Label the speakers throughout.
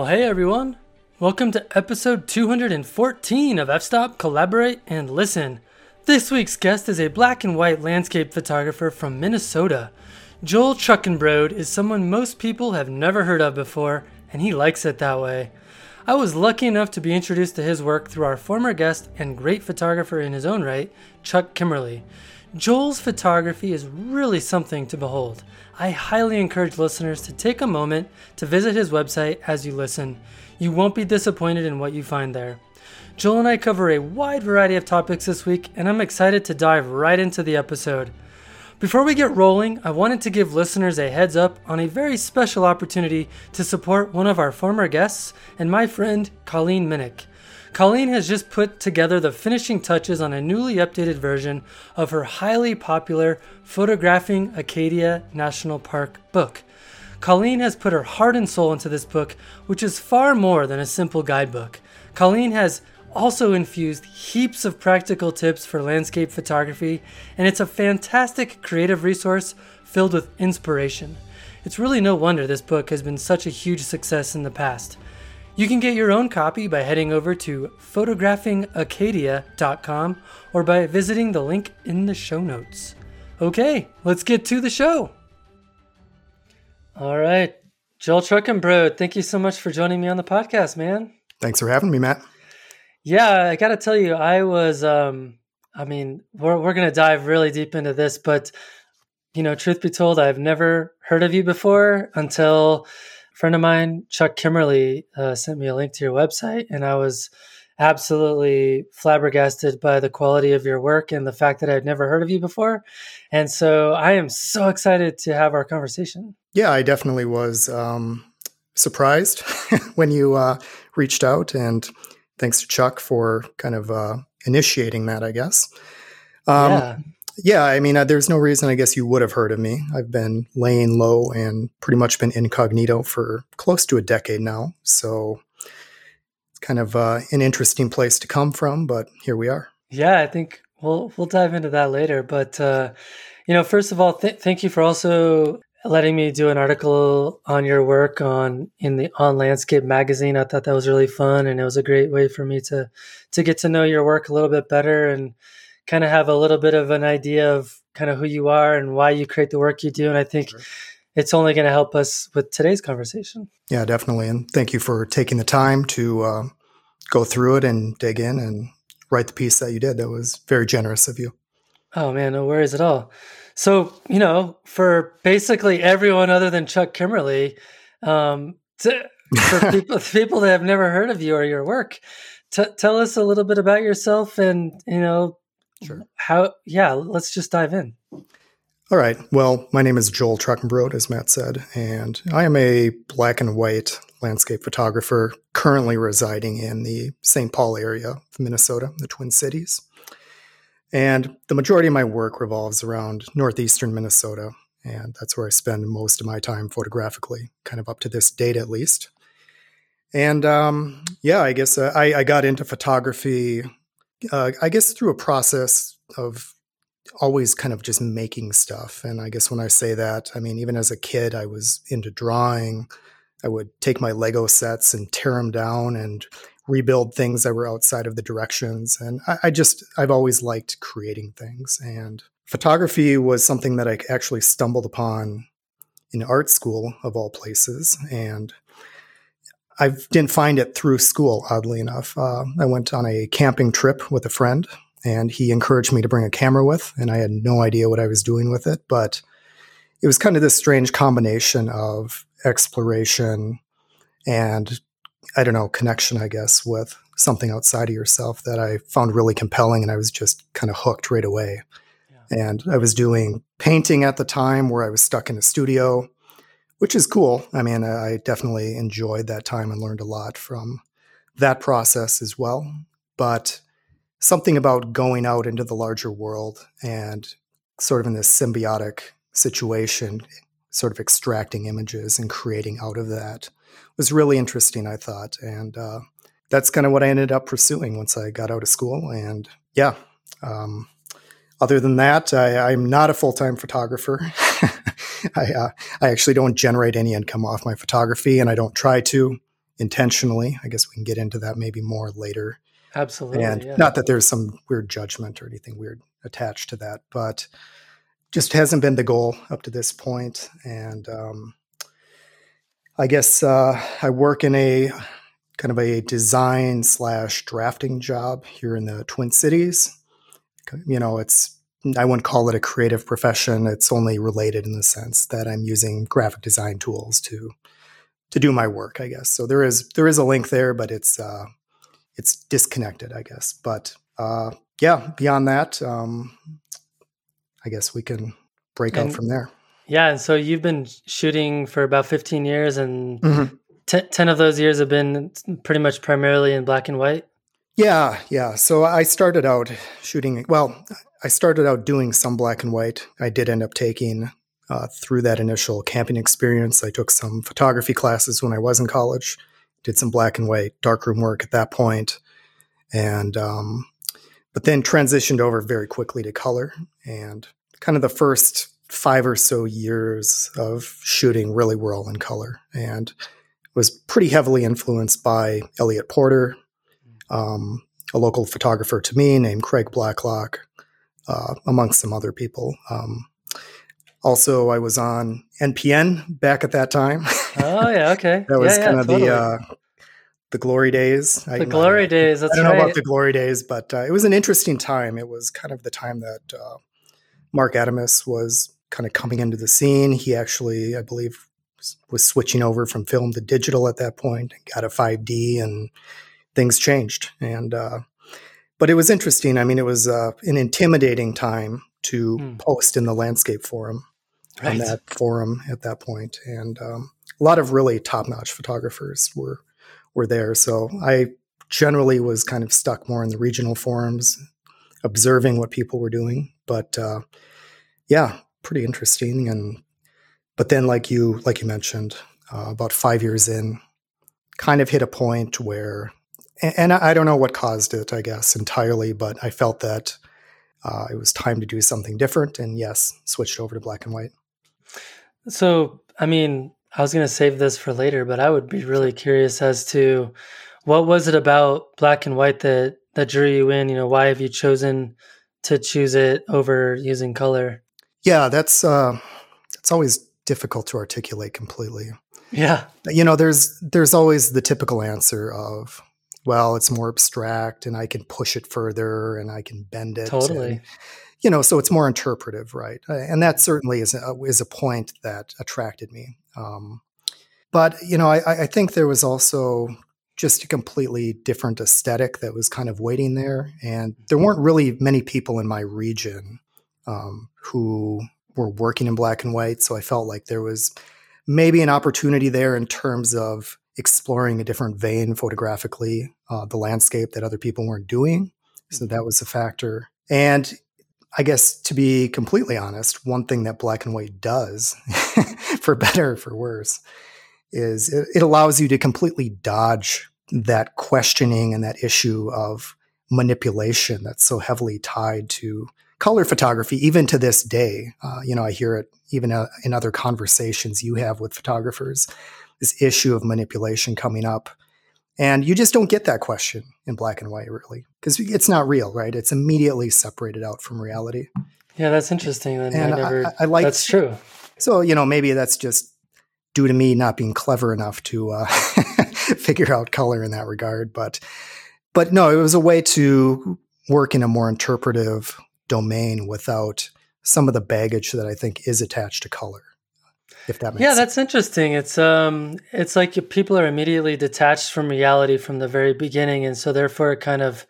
Speaker 1: Well, hey everyone. Welcome to episode 214 of F Stop Collaborate and Listen. This week's guest is a black and white landscape photographer from Minnesota. Joel Truckenbrode is someone most people have never heard of before, and he likes it that way. I was lucky enough to be introduced to his work through our former guest and great photographer in his own right, Chuck Kimmerle. Joel's photography is really something to behold. I highly encourage listeners to take a moment to visit his website as you listen. You won't be disappointed in what you find there. Joel and I cover a wide variety of topics this week, and I'm excited to dive right into the episode. Before we get rolling, I wanted to give listeners a heads up on a very special opportunity to support one of our former guests and my friend Colleen Miniuk. Colleen has just put together the finishing touches on a newly updated version of her highly popular Photographing Acadia National Park book. Colleen has put her heart and soul into this book, which is far more than a simple guidebook. Colleen has also infused heaps of practical tips for landscape photography, and it's a fantastic creative resource filled with inspiration. It's really no wonder this book has been such a huge success in the past. You can get your own copy by heading over to photographingacadia.com or by visiting the link in the show notes. Okay, let's get to the show. All right, Joel Truckenbrode, thank you so much for joining me on the podcast, man.
Speaker 2: Thanks for having me, Matt.
Speaker 1: Yeah, I got to tell you, I was, um, I mean, we're, we're going to dive really deep into this, but, you know, truth be told, I've never heard of you before until friend of mine, Chuck Kimmerle, uh, sent me a link to your website, and I was absolutely flabbergasted by the quality of your work and the fact that I'd never heard of you before. And so I am so excited to have our conversation.
Speaker 2: Yeah, I definitely was um, surprised when you uh, reached out and thanks to Chuck for kind of uh, initiating that, I guess. Um, yeah. Yeah, I mean, uh, there's no reason I guess you would have heard of me. I've been laying low and pretty much been incognito for close to a decade now. So it's kind of uh, an interesting place to come from, but here we are.
Speaker 1: Yeah, I think we'll we'll dive into that later. But uh, you know, first of all, th- thank you for also letting me do an article on your work on in the on landscape magazine i thought that was really fun and it was a great way for me to to get to know your work a little bit better and kind of have a little bit of an idea of kind of who you are and why you create the work you do and i think sure. it's only going to help us with today's conversation.
Speaker 2: Yeah definitely and thank you for taking the time to uh, go through it and dig in and write the piece that you did. That was very generous of you.
Speaker 1: Oh man no worries at all. So, you know, for basically everyone other than Chuck Kimmerle, um, to, for people people that have never heard of you or your work, t- tell us a little bit about yourself and you know sure. how. Yeah, let's just dive in.
Speaker 2: All right. Well, my name is Joel Truckenbrode, as Matt said, and I am a black and white landscape photographer currently residing in the St. Paul area of Minnesota, the Twin Cities. And the majority of my work revolves around northeastern Minnesota. And that's where I spend most of my time photographically, kind of up to this date at least. And um, yeah, I guess uh, I, I, got into photography, uh, I guess through a process of always kind of just making stuff. And I guess when I say that, I mean, even as a kid, I was into drawing. I would take my Lego sets and tear them down and rebuild things that were outside of the directions. And I, I, just, I've always liked creating things. And photography was something that I actually stumbled upon in art school, of all places. And I didn't find it through school, oddly enough. Uh, I went on a camping trip with a friend, and he encouraged me to bring a camera with, and I had no idea what I was doing with it. But it was kind of this strange combination of exploration and I don't know, connection, I guess, with something outside of yourself that I found really compelling. And I was just kind of hooked right away. Yeah. And I was doing painting at the time where I was stuck in a studio, which is cool. I mean, I definitely enjoyed that time and learned a lot from that process as well. But something about going out into the larger world and sort of in this symbiotic situation, sort of extracting images and creating out of that was really interesting, I thought. And uh, that's kind of what I ended up pursuing once I got out of school. And yeah, um, other than that, I, am not a full time photographer. I, uh, I actually don't generate any income off my photography, and I don't try to. intentionally. I guess we can get into that maybe more later.
Speaker 1: Absolutely.
Speaker 2: And
Speaker 1: yeah.
Speaker 2: not that there's some weird judgment or anything weird attached to that, but just hasn't been the goal up to this point. And um, I guess uh, I work in a kind of a design slash drafting job here in the Twin Cities. You know, it's I wouldn't call it a creative profession. It's only related in the sense that I'm using graphic design tools to to do my work, I guess. So there is there is a link there, but it's uh, it's disconnected, I guess. But uh, yeah, beyond that, um, I guess we can break
Speaker 1: And-
Speaker 2: out from there.
Speaker 1: Yeah, and so you've been shooting for about 15 years, and
Speaker 2: Mhm.
Speaker 1: te- 10 of those years have been pretty much primarily in black and white.
Speaker 2: Yeah, yeah. So I started out shooting. Well, I started out doing some black and white. I did end up taking uh, through that initial camping experience. I took some photography classes when I was in college. Did some black and white darkroom work at that point, and um, but then transitioned over very quickly to color. And kind of the first five or so years of shooting really were all in color, and was pretty heavily influenced by Eliot Porter, um, a local photographer to me named Craig Blacklock, uh, amongst some other people. Um, also, I was on NPN back at that time.
Speaker 1: Oh yeah, okay.
Speaker 2: that was
Speaker 1: yeah,
Speaker 2: kind
Speaker 1: yeah,
Speaker 2: of
Speaker 1: totally.
Speaker 2: the uh, the glory days. I-
Speaker 1: the
Speaker 2: I-
Speaker 1: glory days. That's
Speaker 2: I don't know about the glory days, but uh, it was an interesting time. It was kind of the time that uh, Marc Adamus was kind of coming into the scene. He actually, I believe, was- was switching over from film to digital at that point. Got a 5D, and things changed. And uh, but it was interesting. I mean, it was uh, an intimidating time to
Speaker 1: Hmm.
Speaker 2: post in the landscape forum on that forum at that point, and um, a lot of really top-notch photographers were were there. So I generally was kind of stuck more in the regional forums, observing what people were doing. But uh, yeah, pretty interesting. And but then, like you like you mentioned, uh, about five years in, kind of hit a point where, and, I, don't know what caused it. I guess entirely, but I felt that. Uh, it was time to do something different, and yes, switched over to black and white.
Speaker 1: So, I mean, I was going to save this for later, but I would be really curious as to what was it about black and white that that drew you in? You know, why have you chosen to choose it over using color?
Speaker 2: Yeah, that's uh, that's always difficult to articulate completely.
Speaker 1: Yeah,
Speaker 2: You know, there's there's always the typical answer of, well, it's more abstract, and I can push it further, and I can bend it.
Speaker 1: totally.
Speaker 2: and, you know, so it's more interpretive, right? Uh, And that certainly is a, is a point that attracted me. Um, but you know, I, I think there was also just a completely different aesthetic that was kind of waiting there, and there weren't really many people in my region um, who were working in black and white. So I felt like there was maybe an opportunity there in terms of exploring a different vein photographically, uh, the landscape that other people weren't doing. So that was a factor. And I guess to be completely honest, one thing that black and white does, for better or for worse, is it, it allows you to completely dodge that questioning and that issue of manipulation that's so heavily tied to color photography, even to this day. Uh, you know, I hear it even uh, in other conversations you have with photographers, this issue of manipulation coming up. And you just don't get that question in black and white, really, because it's not real, right? It's immediately separated out from reality.
Speaker 1: Yeah, that's interesting. And,
Speaker 2: And
Speaker 1: I never.
Speaker 2: I, I like
Speaker 1: that's true.
Speaker 2: so, you know, maybe that's just due to me not being clever enough to uh, figure out color in that regard. But, but no, it was a way to work in a more interpretive domain without some of the baggage that I think is attached to color. If that makes
Speaker 1: Yeah,
Speaker 2: sense.
Speaker 1: that's interesting. It's um, it's like people are immediately detached from reality from the very beginning, and so therefore it kind of,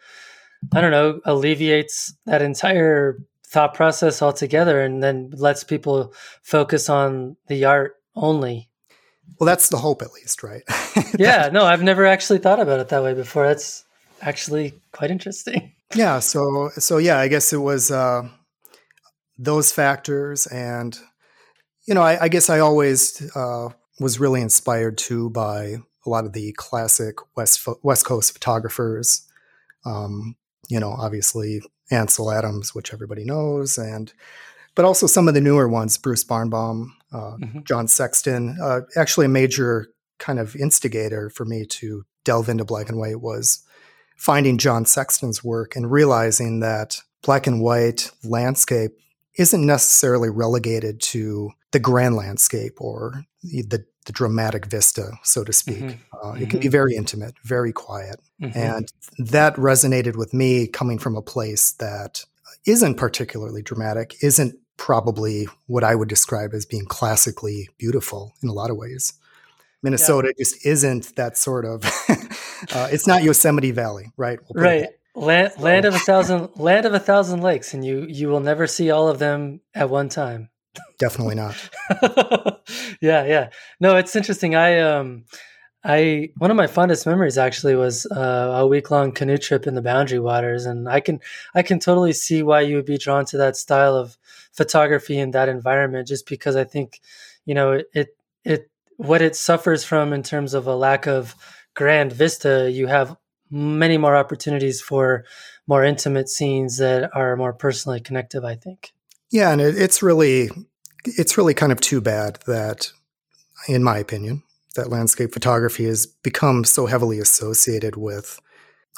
Speaker 1: I don't know, alleviates that entire thought process altogether, and then lets people focus on the art only.
Speaker 2: well, that's the hope, at least, right?
Speaker 1: Yeah, no, I've never actually thought about it that way before. That's actually quite interesting.
Speaker 2: yeah. So, so yeah, I guess it was uh, those factors, and you know, I, I guess I always uh, was really inspired too by a lot of the classic West West Coast photographers. Um, you know, obviously Ansel Adams, which everybody knows, and but also some of the newer ones, Bruce Barnbaum, uh,
Speaker 1: Mhm.
Speaker 2: John Sexton. Uh, actually, a major kind of instigator for me to delve into black and white was finding John Sexton's work and realizing that black and white landscape isn't necessarily relegated to the grand landscape or the, the dramatic vista, so to speak. Mm-hmm. Uh, mm-hmm. It can be mm-hmm. very intimate, very quiet. Mm-hmm. And that resonated with me coming from a place that isn't particularly dramatic, isn't probably what I would describe as being classically beautiful in a lot of ways. Minnesota yeah. just isn't that sort of. uh, it's not Yosemite Valley, right?
Speaker 1: We'll right. Land, land of a thousand, land of a thousand lakes, and you you will never see all of them at one time.
Speaker 2: Definitely not.
Speaker 1: yeah, yeah. No, it's interesting. I um, I one of my fondest memories actually was uh, a week long canoe trip in the Boundary Waters, and I can I can totally see why you would be drawn to that style of photography in that environment, just because I think you know it it, it what it suffers from in terms of a lack of grand vista, you have many more opportunities for more intimate scenes that are more personally connective. I think.
Speaker 2: Yeah, and it, it's really it's really kind of too bad that, in my opinion, that landscape photography has become so heavily associated with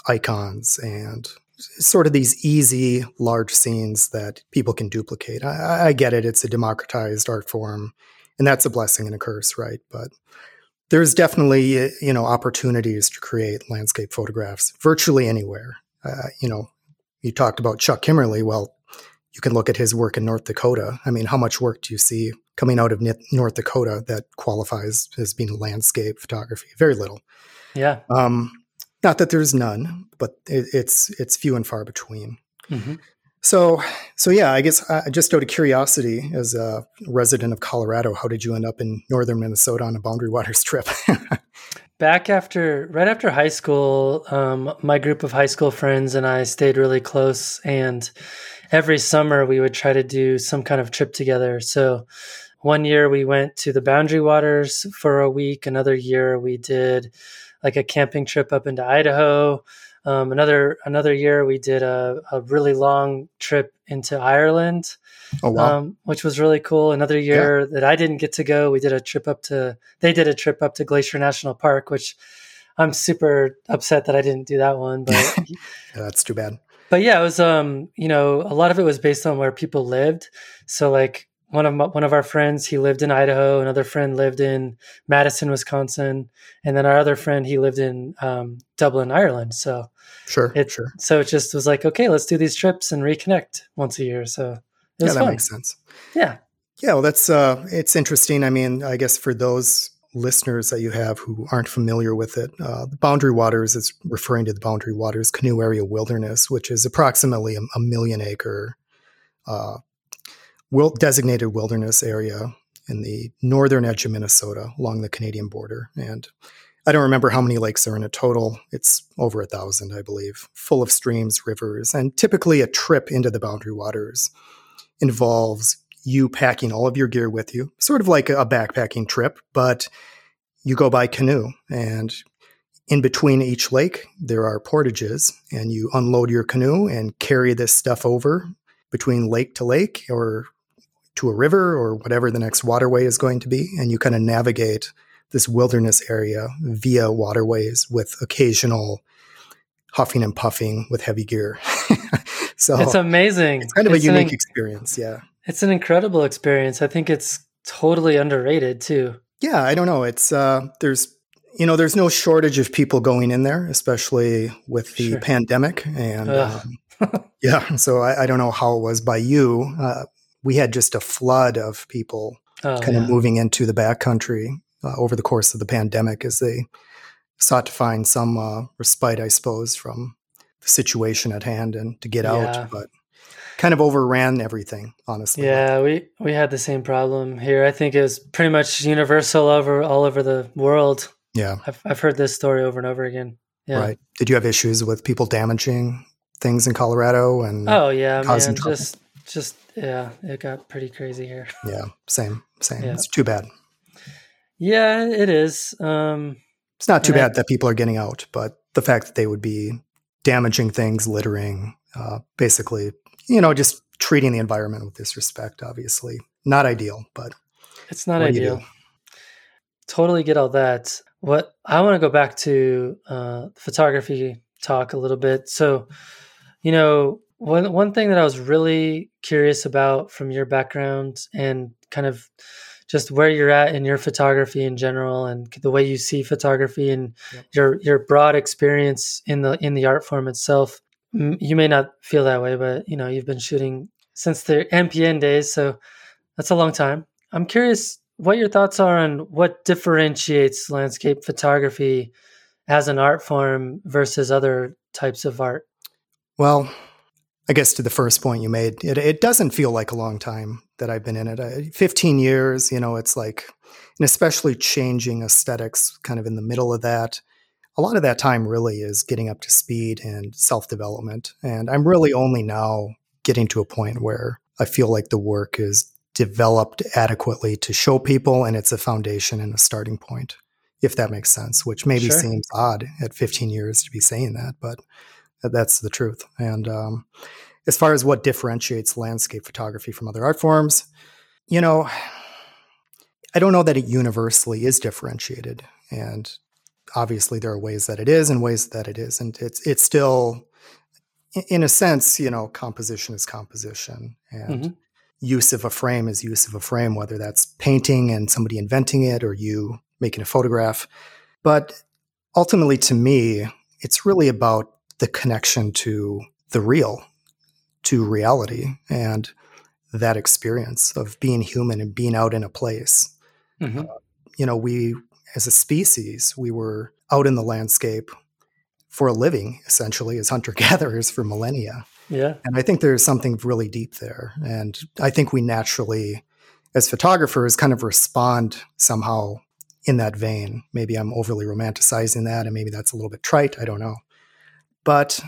Speaker 2: icons and sort of these easy large scenes that people can duplicate. I, I get it; it's a democratized art form and that's a blessing and a curse, right? But there's definitely you know opportunities to create landscape photographs virtually anywhere. Uh, you know, you talked about Chuck Kimmerle. Well, you can look at his work in North Dakota. I mean, how much work do you see coming out of North Dakota that qualifies as being landscape photography? Very little.
Speaker 1: Yeah.
Speaker 2: Um, not that there's none, but it, it's it's few and far between. Mm-hmm. So, so yeah, I guess uh, just out of curiosity, as a resident of Colorado, how did you end up in northern Minnesota on a Boundary Waters trip?
Speaker 1: Back after, right after high school, um, my group of high school friends and I stayed really close, and every summer we would try to do some kind of trip together. So, one year we went to the Boundary Waters for a week. Another year we did like a camping trip up into Idaho. Um, another another year, we did a, a really long trip into Ireland,
Speaker 2: oh, wow. um,
Speaker 1: which was really cool. Another year yeah. that I didn't get to go, we did a trip up to. They did a trip up to Glacier National Park, which I'm super upset that I didn't do that one. But
Speaker 2: that's too bad.
Speaker 1: But yeah, it was um, you know, a lot of it was based on where people lived. So like one of my, one of our friends he lived in Idaho. Another friend lived in Madison Wisconsin. And then our other friend he lived in um, Dublin Ireland. So
Speaker 2: sure
Speaker 1: it
Speaker 2: sure.
Speaker 1: so it just was like okay let's do these trips and reconnect once a year. So
Speaker 2: yeah that fun. makes sense.
Speaker 1: Yeah.
Speaker 2: Yeah well that's uh it's interesting. I mean I guess for those listeners that you have who aren't familiar with it uh, the Boundary Waters is referring to the Boundary Waters Canoe Area Wilderness which is approximately a, a million acre uh, designated wilderness area in the northern edge of Minnesota along the Canadian border. And I don't remember how many lakes there are in a total. It's over a thousand, I believe, full of streams, rivers. And typically, a trip into the boundary waters involves you packing all of your gear with you, sort of like a backpacking trip, but you go by canoe. And in between each lake, there are portages, and you unload your canoe and carry this stuff over between lake to lake or to a river or whatever the next waterway is going to be. And you kind of navigate this wilderness area via waterways with occasional huffing and puffing with heavy gear. so
Speaker 1: it's amazing.
Speaker 2: It's kind of it's a unique an, experience. Yeah.
Speaker 1: It's an incredible experience. I think it's totally underrated too.
Speaker 2: Yeah. I don't know. It's, uh, there's, you know, there's no shortage of people going in there, especially with the sure. pandemic. And um, yeah, so I, I, don't know how it was by you. Uh, we had just a flood of people oh, kind yeah. of moving into the backcountry uh, over the course of the pandemic as they sought to find some uh, respite, I suppose, from the situation at hand and to get yeah. out. But kind of overran everything, honestly.
Speaker 1: Yeah, we we had the same problem here. I think it was pretty much universal over all over the world.
Speaker 2: Yeah,
Speaker 1: I've I've heard this story over and over again. Yeah. Right.
Speaker 2: Did you have issues with people damaging things in Colorado and?
Speaker 1: Oh yeah, man. Trouble? Just just yeah, it got pretty crazy here.
Speaker 2: Yeah, same, same. Yeah. It's too bad.
Speaker 1: Yeah, it is. Um,
Speaker 2: it's not too bad I, that people are getting out, but the fact that they would be damaging things, littering, uh, basically, you know, just treating the environment with disrespect, obviously. Not ideal, but
Speaker 1: it's not ideal. totally get all that. What I want to go back to uh, photography talk a little bit. So, you know, one one thing that I was really curious about from your background and kind of just where you're at in your photography in general and the way you see photography and yep. your your broad experience in the in the art form itself you may not feel that way but you know you've been shooting since the NPN days so that's a long time i'm curious what your thoughts are on what differentiates landscape photography as an art form versus other types of art
Speaker 2: well I guess to the first point you made, it, it doesn't feel like a long time that I've been in it. I, 15 years, you know, it's like, and especially changing aesthetics kind of in the middle of that. A lot of that time really is getting up to speed and self development. And I'm really only now getting to a point where I feel like the work is developed adequately to show people and it's a foundation and a starting point, if that makes sense, which maybe sure. seems odd at 15 years to be saying that, but that's the truth. And um, as far as what differentiates landscape photography from other art forms, you know, I don't know that it universally is differentiated. And obviously, there are ways that it is and ways that it isn't. It's it's still, in a sense, you know, composition is composition, and mm-hmm. use of a frame is use of a frame, whether that's painting and somebody inventing it or you making a photograph. But ultimately, to me, it's really about the connection to the real, to reality, and that experience of being human and being out in a place. Mm-hmm. Uh, you know, we as a species, we were out in the landscape for a living, essentially, as hunter gatherers for millennia.
Speaker 1: Yeah.
Speaker 2: And I think there's something really deep there. And I think we naturally, as photographers, kind of respond somehow in that vein. Maybe I'm overly romanticizing that, and maybe that's a little bit trite. I don't know. But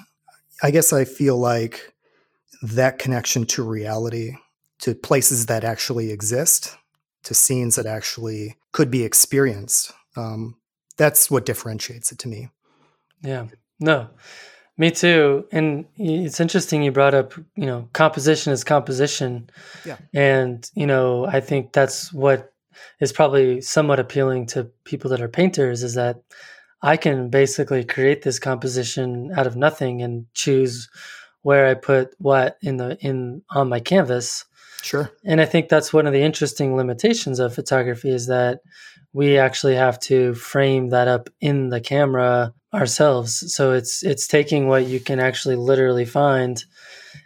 Speaker 2: I guess I feel like that connection to reality, to places that actually exist, to scenes that actually could be experienced, um, that's what differentiates it to me.
Speaker 1: Yeah. No, me too. And it's interesting you brought up, you know, composition is composition.
Speaker 2: Yeah.
Speaker 1: And, you know, I think that's what is probably somewhat appealing to people that are painters is that I can basically create this composition out of nothing and choose where I put what in the in on my canvas.
Speaker 2: Sure.
Speaker 1: And I think that's one of the interesting limitations of photography is that we actually have to frame that up in the camera ourselves. So it's it's taking what you can actually literally find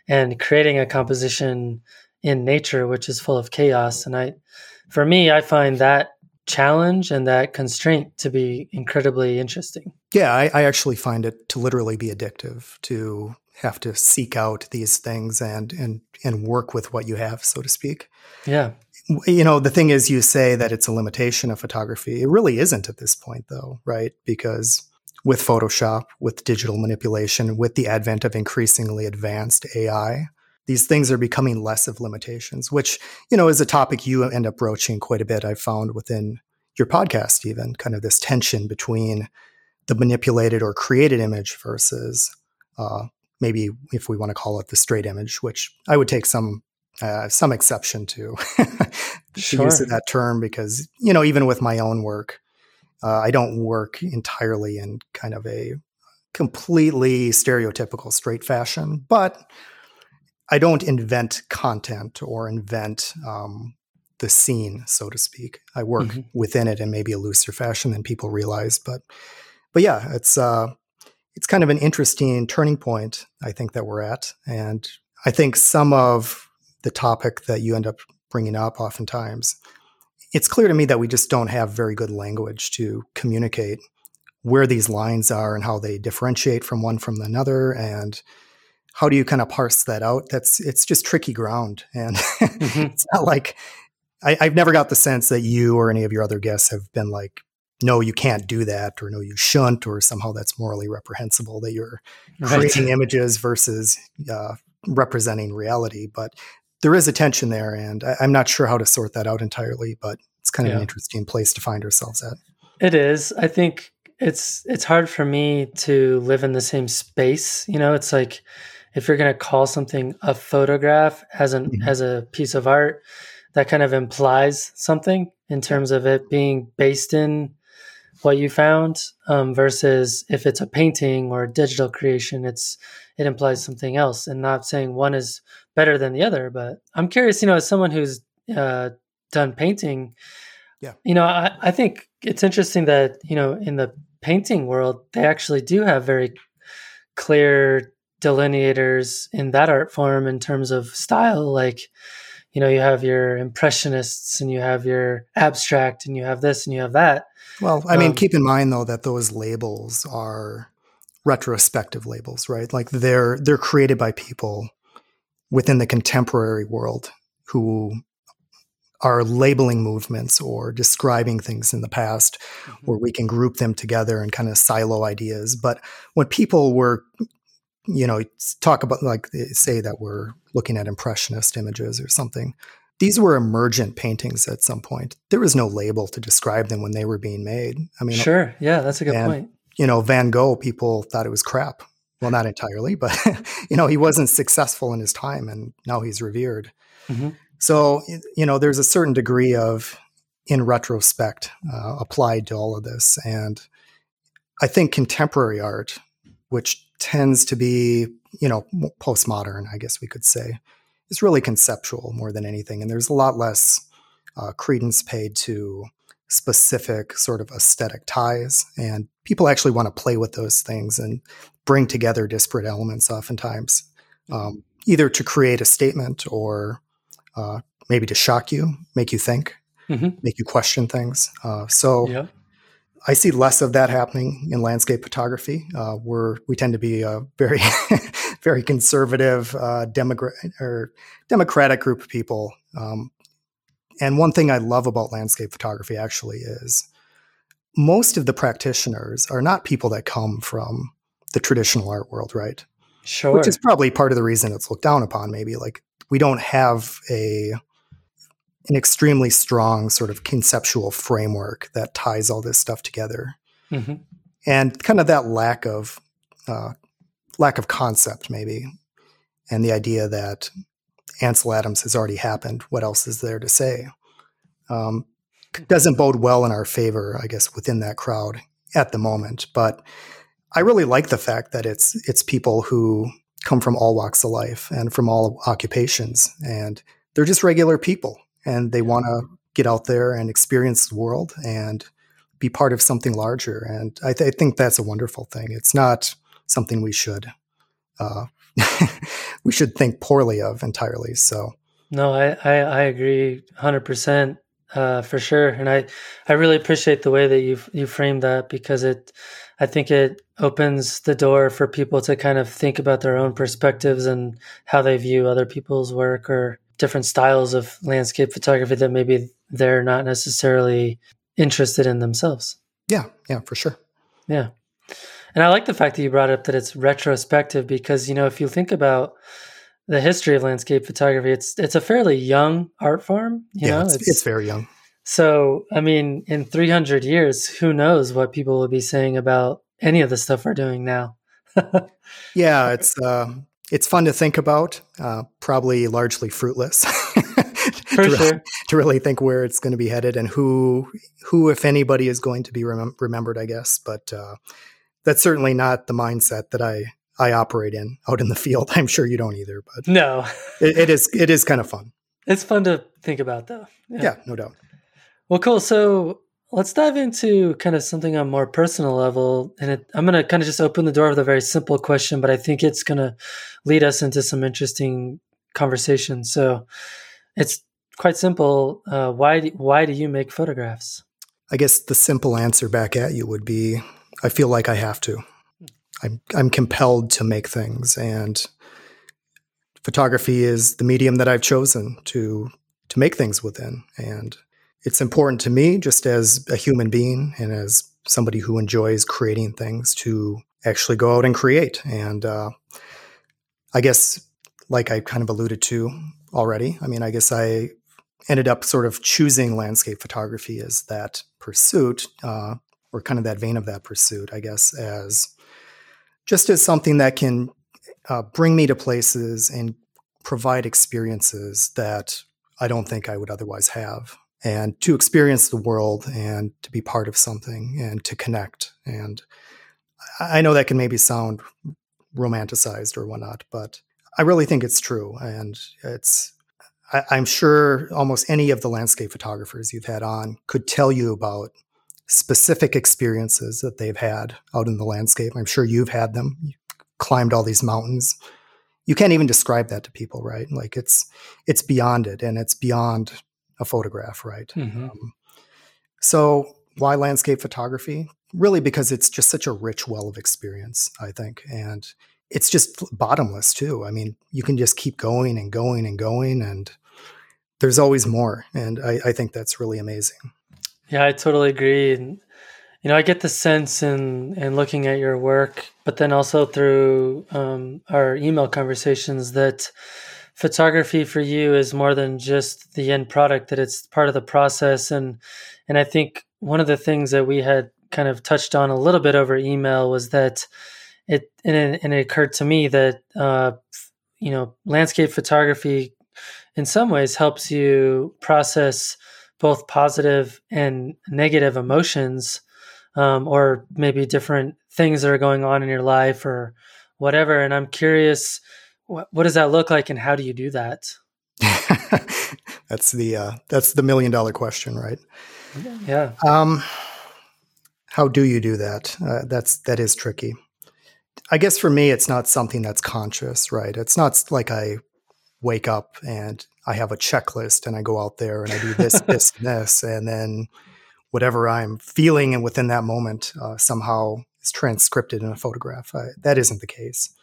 Speaker 1: and creating a composition in nature which is full of chaos and I for me I find that challenge and that constraint to be incredibly interesting.
Speaker 2: Yeah, I, I, actually find it to literally be addictive to have to seek out these things and and and work with what you have, so to speak.
Speaker 1: Yeah.
Speaker 2: You know, the thing is you say that it's a limitation of photography. It really isn't at this point though, right? Because with Photoshop, with digital manipulation, with the advent of increasingly advanced AI, these things are becoming less of limitations, which, you know, is a topic you end up broaching quite a bit, I've found within your podcast, even kind of this tension between the manipulated or created image versus uh, maybe if we want to call it the straight image, which I would take some uh, some exception to the sure. use of that term because you know even with my own work, uh, I don't work entirely in kind of a completely stereotypical straight fashion, but I don't invent content or invent um, the scene, so to speak. I work mm-hmm. within it in maybe a looser fashion than people realize, but but yeah, it's uh, it's kind of an interesting turning point. I think that we're at, and I think some of the topic that you end up bringing up, oftentimes, it's clear to me that we just don't have very good language to communicate where these lines are and how they differentiate from one from another, and how do you kind of parse that out? That's it's just tricky ground, and mm-hmm. it's not like I, have never got the sense that you or any of your other guests have been like, "No, you can't do that," or "No, you shouldn't," or somehow that's morally reprehensible that you're right. creating images versus uh, representing reality. But there is a tension there, and I, am not sure how to sort that out entirely. But it's kind of yeah. an interesting place to find ourselves at.
Speaker 1: It is. I think it's it's hard for me to live in the same space. You know, it's like if you're going to call something a photograph as an mm-hmm. as a piece of art, that kind of implies something, in terms of it being based in what you found um, versus if it's a painting or a digital creation it's it implies something else. And not saying one is better than the other but i'm curious you know as someone who's uh, done painting
Speaker 2: yeah.
Speaker 1: you know I, I think it's interesting that you know in the painting world they actually do have very clear delineators in that art form in terms of style. Like you know you have your impressionists and you have your abstract and you have this and you have that.
Speaker 2: Well i mean um, keep in mind though that those labels are retrospective labels right? Like they're they're created by people within the contemporary world who are labeling movements or describing things in the past mm-hmm. where we can group them together and kind of silo ideas. But when people were you know talk about like say that we're looking at impressionist images or something. These were emergent paintings at some point. There was no label to describe them when they were being made.
Speaker 1: I mean sure. Yeah that's a good and, point.
Speaker 2: you know van gogh people thought it was crap. Well not entirely but you know he wasn't successful in his time and now he's revered. Mm-hmm. so you know there's a certain degree of in retrospect uh, applied to all of this. And i think contemporary art which tends to be, you know, postmodern, I guess we could say, is really conceptual more than anything. And there's a lot less uh, credence paid to specific sort of aesthetic ties. And people actually want to play with those things and bring together disparate elements oftentimes, um, either to create a statement or uh, maybe to shock you, make you think, mm-hmm. make you question things. Uh, so, yeah. I see less of that happening in landscape photography. Uh, we're we tend to be a very very conservative uh, demogra- or democratic group of people. Um, and one thing I love about landscape photography actually is most of the practitioners are not people that come from the traditional art world, right?
Speaker 1: Sure.
Speaker 2: Which is probably part of the reason it's looked down upon. Maybe like we don't have a an extremely strong sort of conceptual framework that ties all this stuff together. Mm-hmm. And kind of that lack of uh, lack of concept, maybe, and the idea that Ansel Adams has already happened. What else is there to say? Um, doesn't bode well in our favor, I guess, within that crowd at the moment. But I really like the fact that it's it's people who come from all walks of life and from all occupations, and they're just regular people and they want to get out there and experience the world and be part of something larger. And I, th- I think that's a wonderful thing. It's not something we should uh, we should think poorly of entirely. So
Speaker 1: no, I I, I agree hundred uh, percent for sure, and I I really appreciate the way that you you framed that because it I think it opens the door for people to kind of think about their own perspectives and how they view other people's work or different styles of landscape photography that maybe they're not necessarily interested in themselves.
Speaker 2: Yeah, yeah, for sure.
Speaker 1: Yeah. And I like the fact that you brought up that it's retrospective because, you know, if you think about the history of landscape photography, it's it's a fairly young art form. You
Speaker 2: yeah,
Speaker 1: know,
Speaker 2: it's, it's, it's very young.
Speaker 1: So, I mean, in 300 years, who knows what people will be saying about any of the stuff we're doing now?
Speaker 2: yeah, it's uh, it's fun to think about, uh, probably largely fruitless. To,
Speaker 1: sure.
Speaker 2: to really think where it's going to be headed and who, who, if anybody, is going to be remem- remembered, I guess. But uh, that's certainly not the mindset that I I operate in out in the field. I'm sure you don't either, but
Speaker 1: no,
Speaker 2: it, it is it is kind of fun.
Speaker 1: It's fun to think about, though.
Speaker 2: Yeah, yeah no doubt.
Speaker 1: Well, cool. So Let's dive into kind of something on a more personal level, and it, I'm going to kind of just open the door with a very simple question, but I think it's going to lead us into some interesting conversation. So, it's quite simple. Uh, why do, why do you make photographs?
Speaker 2: I guess the simple answer back at you would be, I feel like I have to. I'm I'm compelled to make things, and photography is the medium that I've chosen to to make things within, and it's important to me, just as a human being and as somebody who enjoys creating things, to actually go out and create. And uh, I guess, like I kind of alluded to already, I mean, I guess I ended up sort of choosing landscape photography as that pursuit, uh, or kind of that vein of that pursuit, I guess, as just as something that can uh, bring me to places and provide experiences that I don't think I would otherwise have and to experience the world and to be part of something and to connect. And I know that can maybe sound romanticized or whatnot, but I really think it's true. And it's, I, I'm sure almost any of the landscape photographers you've had on could tell you about specific experiences that they've had out in the landscape. I'm sure you've had them. You climbed all these mountains. You can't even describe that to people, right? Like it's it's beyond it, and it's beyond a photograph, right? Mm-hmm. Um, so why landscape photography? Really, because it's just such a rich well of experience, I think, and it's just bottomless too. I mean, you can just keep going and going and going, and there's always more. And I, I think that's really amazing.
Speaker 1: Yeah, I totally agree. And, you know, I get the sense in in looking at your work, but then also through um, our email conversations that photography for you is more than just the end product; that it's part of the process. And and I think one of the things that we had kind of touched on a little bit over email was that it and it, and it occurred to me that uh, you know landscape photography in some ways helps you process both positive and negative emotions um, or maybe different things that are going on in your life or whatever and i'm curious what, what does that look like and how do you do that?
Speaker 2: That's the uh, that's the million dollar question right?
Speaker 1: Yeah. Um
Speaker 2: how do you do that? Uh, that's that is tricky. I guess for me it's not something that's conscious right? It's not like i wake up and I have a checklist and I go out there and I do this, this, and this, and then whatever I'm feeling and within that moment uh, somehow is transcribed in a photograph. I, that isn't the case.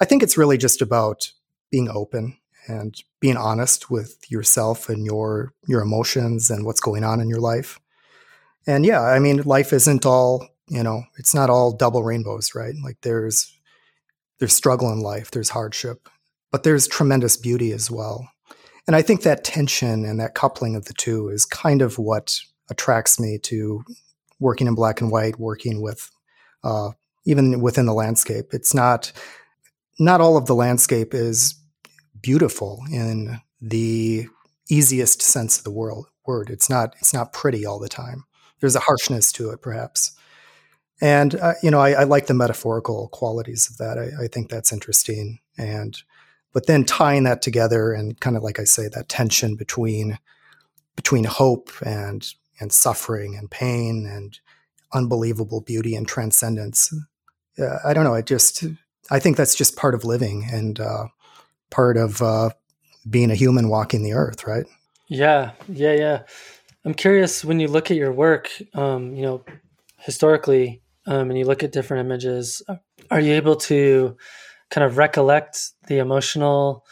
Speaker 2: I think it's really just about being open and being honest with yourself and your your emotions and what's going on in your life. And yeah, I mean, life isn't all you know. It's not all double rainbows, right? Like there's there's struggle in life, there's hardship, but there's tremendous beauty as well. And I think that tension and that coupling of the two is kind of what attracts me to working in black and white, working with uh, even within the landscape. It's not not all of the landscape is beautiful in the easiest sense of the world, word. It's not it's not pretty all the time. There's a harshness to it, perhaps. And uh, you know, I, I, like the metaphorical qualities of that. I, I think that's interesting. And but then tying that together and kind of like I say, that tension between between hope and and suffering and pain and unbelievable beauty and transcendence. Uh, I don't know. I just I think that's just part of living and uh, part of uh, being a human walking the earth, right?
Speaker 1: Yeah, yeah, yeah. I'm curious when you look at your work, um, you know, historically, um, and you look at different images, are you able to kind of recollect the emotional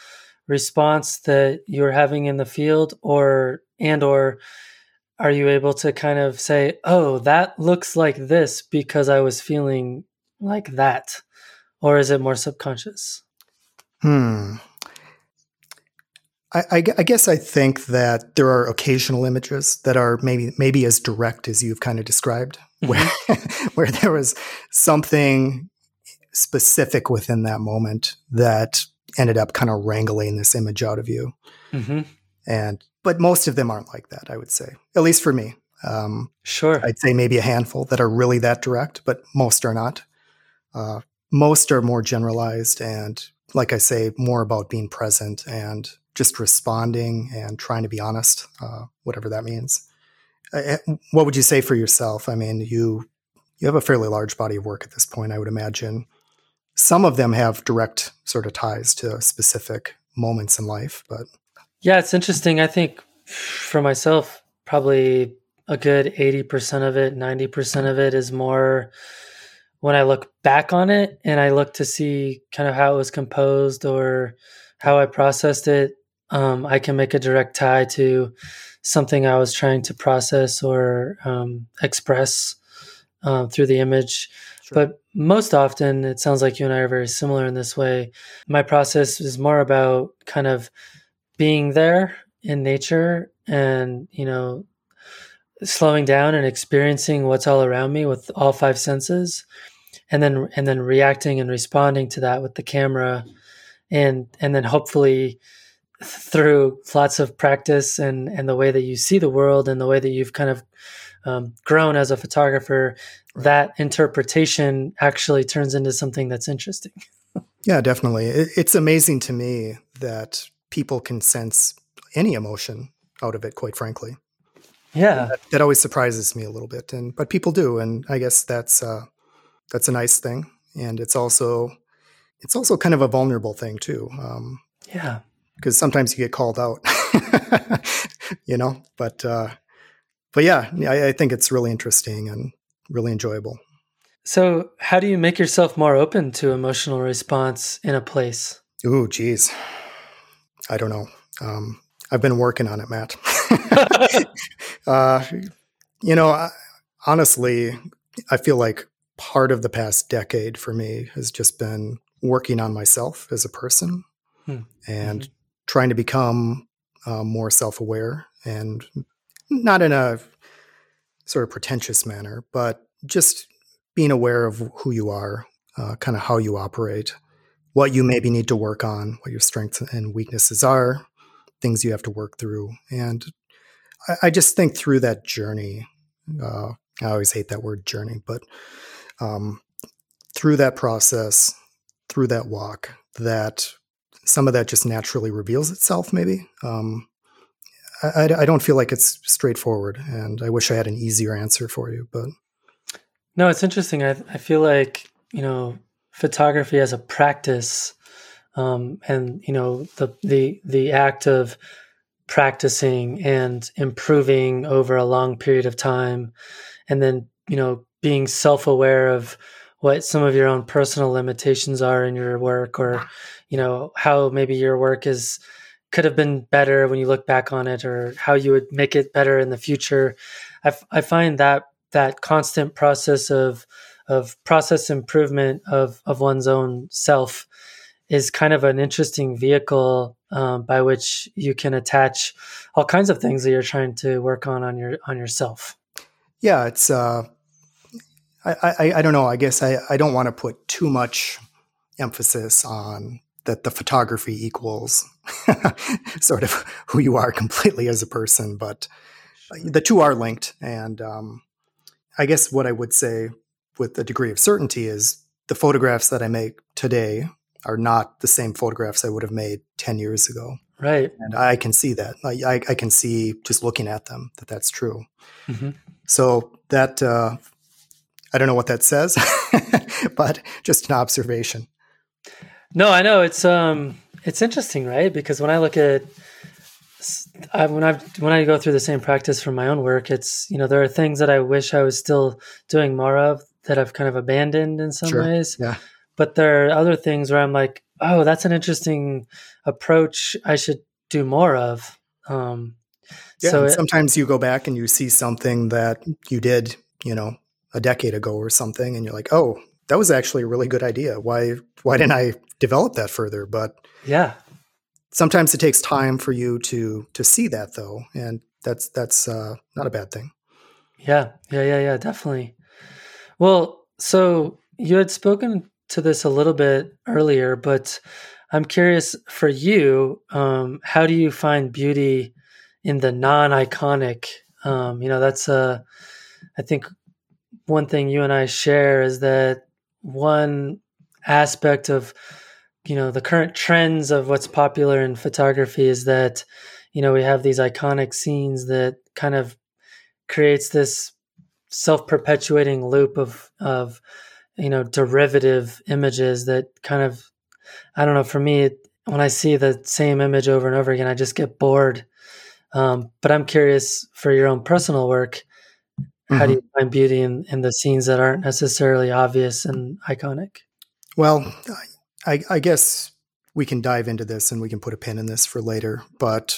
Speaker 1: response that you're having in the field or and or are you able to kind of say oh that looks like this because i was feeling like that or is it more subconscious
Speaker 2: hmm I, I, I, guess I think that there are occasional images that are maybe maybe as direct as you've kind of described, mm-hmm. where where there was something specific within that moment that ended up kind of wrangling this image out of you. Mm-hmm. And but most of them aren't like that. I would say, at least for me.
Speaker 1: Um, sure,
Speaker 2: I'd say maybe a handful that are really that direct, but most are not. Uh, most are more generalized and, like I say, more about being present and just responding and trying to be honest, uh, whatever that means. Uh, what would you say for yourself? I mean, you you have a fairly large body of work at this point, I would imagine. Some of them have direct sort of ties to specific moments in life, but
Speaker 1: yeah, it's interesting. I think for myself, probably a good 80% of it, 90% of it is more when I look back on it and I look to see kind of how it was composed or how I processed it. Um, I can make a direct tie to something I was trying to process or um, express uh, through the image. But most often, it sounds like you and I are very similar in this way. My process is more about kind of being there in nature and, you know, slowing down and experiencing what's all around me with all five senses and then and then reacting and responding to that with the camera and and then hopefully through lots of practice and and the way that you see the world and the way that you've kind of um, grown as a photographer, right. that interpretation actually turns into something that's interesting.
Speaker 2: yeah, definitely. It, it's amazing to me that people can sense any emotion out of it. Quite frankly,
Speaker 1: yeah,
Speaker 2: that, that, always surprises me a little bit. And but people do, and I guess that's uh, that's a nice thing. And it's also it's also kind of a vulnerable thing too. Um,
Speaker 1: yeah,
Speaker 2: because sometimes you get called out, you know. But uh, but yeah, I, I think it's really interesting and really enjoyable.
Speaker 1: So, how do you make yourself more open to emotional response in a place?
Speaker 2: Ooh, geez, I don't know. Um, I've been working on it, Matt. uh, you know, I, honestly, I feel like part of the past decade for me has just been working on myself as a person hmm. and mm-hmm. trying to become uh, more self-aware and not in a sort of pretentious manner, but just being aware of who you are, uh, kind of how you operate, what you maybe need to work on, what your strengths and weaknesses are, things you have to work through. And I, I just think through that journey, uh, I always hate that word journey, but um, through that process, through that walk, that some of that just naturally reveals itself, maybe. Um, I, I, don't feel like it's straightforward, and I wish I had an easier answer for you. But
Speaker 1: no, it's interesting. I I feel like you know photography as a practice, um, and you know the the the act of practicing and improving over a long period of time, and then you know being self aware of what some of your own personal limitations are in your work, or you know how maybe your work is could have been better when you look back on it or how you would make it better in the future. I, f- I find that that constant process of of process improvement of of one's own self is kind of an interesting vehicle um, by which you can attach all kinds of things that you're trying to work on on your on yourself.
Speaker 2: Yeah it's uh I, I, I don't know. I guess I, I don't want to put too much emphasis on that the photography equals sort of who you are completely as a person, but the two are linked. And um, I guess what I would say with a degree of certainty is the photographs that I make today are not the same photographs I would have made 10 years ago.
Speaker 1: Right.
Speaker 2: And I can see that. I, I can see just looking at them that that's true. Mm-hmm. So that, uh, I don't know what that says, but just an observation.
Speaker 1: No, I know it's um it's interesting, right? Because when I look at I, when I when I go through the same practice for my own work, it's you know there are things that I wish I was still doing more of that I've kind of abandoned in some
Speaker 2: sure.
Speaker 1: ways.
Speaker 2: Yeah.
Speaker 1: But there are other things where I'm like, oh, that's an interesting approach. I should do more of. Um,
Speaker 2: yeah. So it, sometimes you go back and you see something that you did, you know, a decade ago or something, and you're like, oh, that was actually a really good idea. Why why didn't I develop that further? But
Speaker 1: yeah,
Speaker 2: sometimes it takes time for you to to see that though, and that's that's uh, not a bad thing.
Speaker 1: Yeah, yeah, yeah, yeah, definitely. Well, so you had spoken to this a little bit earlier, but I'm curious for you, um, how do you find beauty in the non-iconic? Um, you know, that's a, I think one thing you and I share is that one aspect of you know the current trends of what's popular in photography is that you know we have these iconic scenes that kind of creates this self-perpetuating loop of of you know derivative images that kind of i don't know for me when i see the same image over and over again i just get bored. Um, but i'm curious for your own personal work Mm-hmm. How do you find beauty in, in the scenes that aren't necessarily obvious and iconic?
Speaker 2: Well, I, I guess we can dive into this and we can put a pin in this for later, but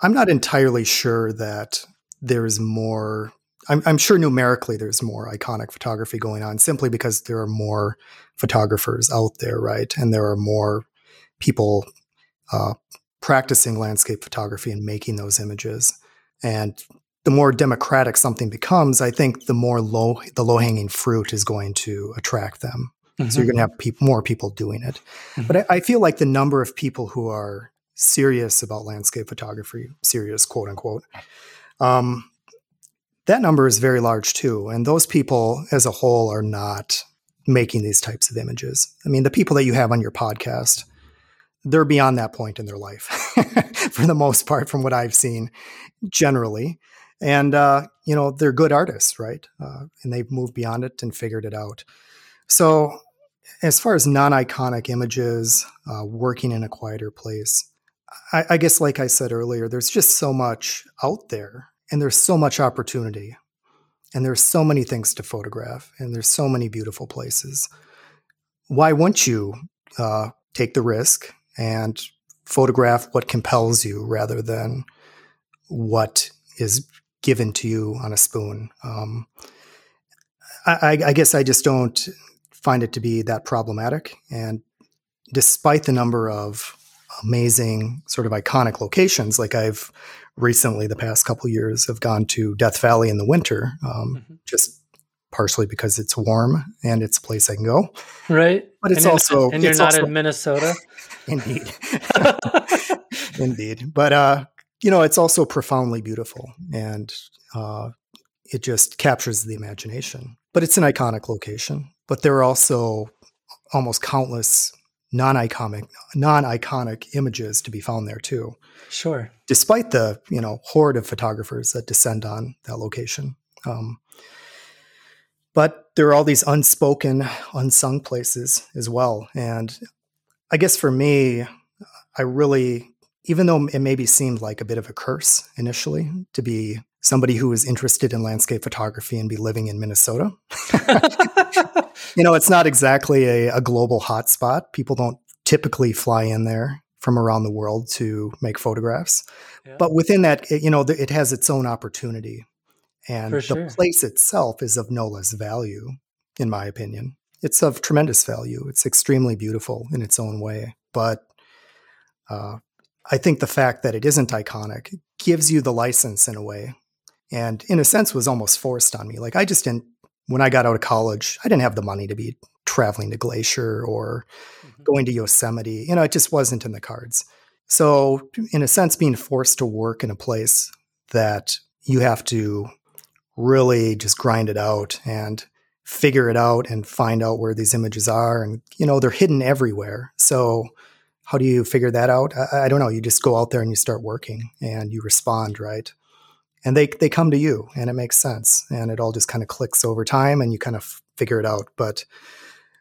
Speaker 2: I'm not entirely sure that there's more. I'm, I'm, sure numerically there's more iconic photography going on simply because there are more photographers out there, right? And there are more people uh, practicing landscape photography and making those images. And the more democratic something becomes, I think the more low the low hanging fruit is going to attract them. Mm-hmm. So you're going to have pe- more people doing it. Mm-hmm. But I, I, feel like the number of people who are serious about landscape photography, serious quote unquote, um, that number is very large too. And those people as a whole are not making these types of images. I mean, the people that you have on your podcast, they're beyond that point in their life for the most part, from what I've seen generally. And, uh, you know, they're good artists, right? Uh, and they've moved beyond it and figured it out. So, as far as non iconic images, uh, working in a quieter place, I, I guess, like I said earlier, there's just so much out there and there's so much opportunity and there's so many things to photograph and there's so many beautiful places why wouldn't you uh, take the risk and photograph what compels you rather than what is given to you on a spoon um, I, I guess i just don't find it to be that problematic and despite the number of amazing sort of iconic locations like i've recently, the past couple years, have gone to Death Valley in the winter, um, mm-hmm. just partially because it's warm and it's a place I can go.
Speaker 1: Right.
Speaker 2: But it's
Speaker 1: and
Speaker 2: also
Speaker 1: and you're not
Speaker 2: also,
Speaker 1: in Minnesota.
Speaker 2: indeed, indeed. But uh, you know, it's also profoundly beautiful, and uh, it just captures the imagination. But it's an iconic location. But there are also almost countless non-iconic non-iconic images to be found there too.
Speaker 1: Sure.
Speaker 2: Despite the you know horde of photographers that descend on that location, um, but there are all these unspoken, unsung places as well. And I guess for me, I really, even though it maybe seemed like a bit of a curse initially to be somebody who was interested in landscape photography and be living in Minnesota. you know, it's not exactly a, a global hotspot. People don't typically fly in there from around the world to make photographs. Yeah. But within that, it, you know, it has its own opportunity. And For the sure. place itself is of no less value, in my opinion. It's of tremendous value. It's extremely beautiful in its own way. But uh, I think the fact that it isn't iconic gives you the license in a way and in a sense was almost forced on me. Like I just didn't when I got out of college, I didn't have the money to be traveling to Glacier or mm-hmm. going to Yosemite. You know, it just wasn't in the cards. So, in a sense, being forced to work in a place that you have to really just grind it out and figure it out and find out where these images are. And, you know, they're hidden everywhere. So, how do you figure that out? I, I don't know. You just go out there and you start working and you respond, right? and they they come to you and it makes sense and it all just kind of clicks over time and you kind of figure it out but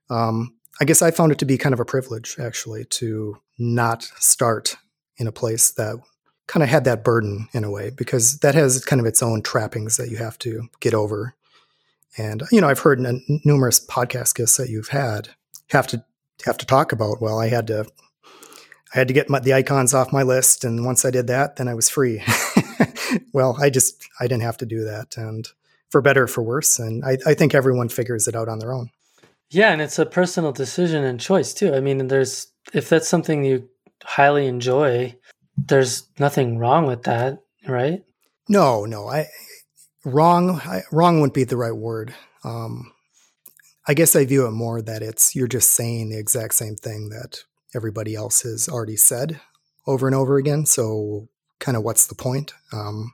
Speaker 2: um, i guess i found it to be kind of a privilege actually to not start in a place that kind of had that burden in a way because that has kind of its own trappings that you have to get over and you know i've heard n- numerous podcast guests that you've had have to have to talk about well i had to I had to get my, the icons off my list, and once I did that, then I was free. well, I just I didn't have to do that, and for better for worse, and I, I think everyone figures it out on their own.
Speaker 1: Yeah, and it's a personal decision and choice too. I mean, there's if that's something you highly enjoy, there's nothing wrong with that, right?
Speaker 2: No, no, I wrong. I, wrong wouldn't be the right word. Um, I guess I view it more that it's you're just saying the exact same thing that everybody else has already said over and over again. So kind of what's the point? Um,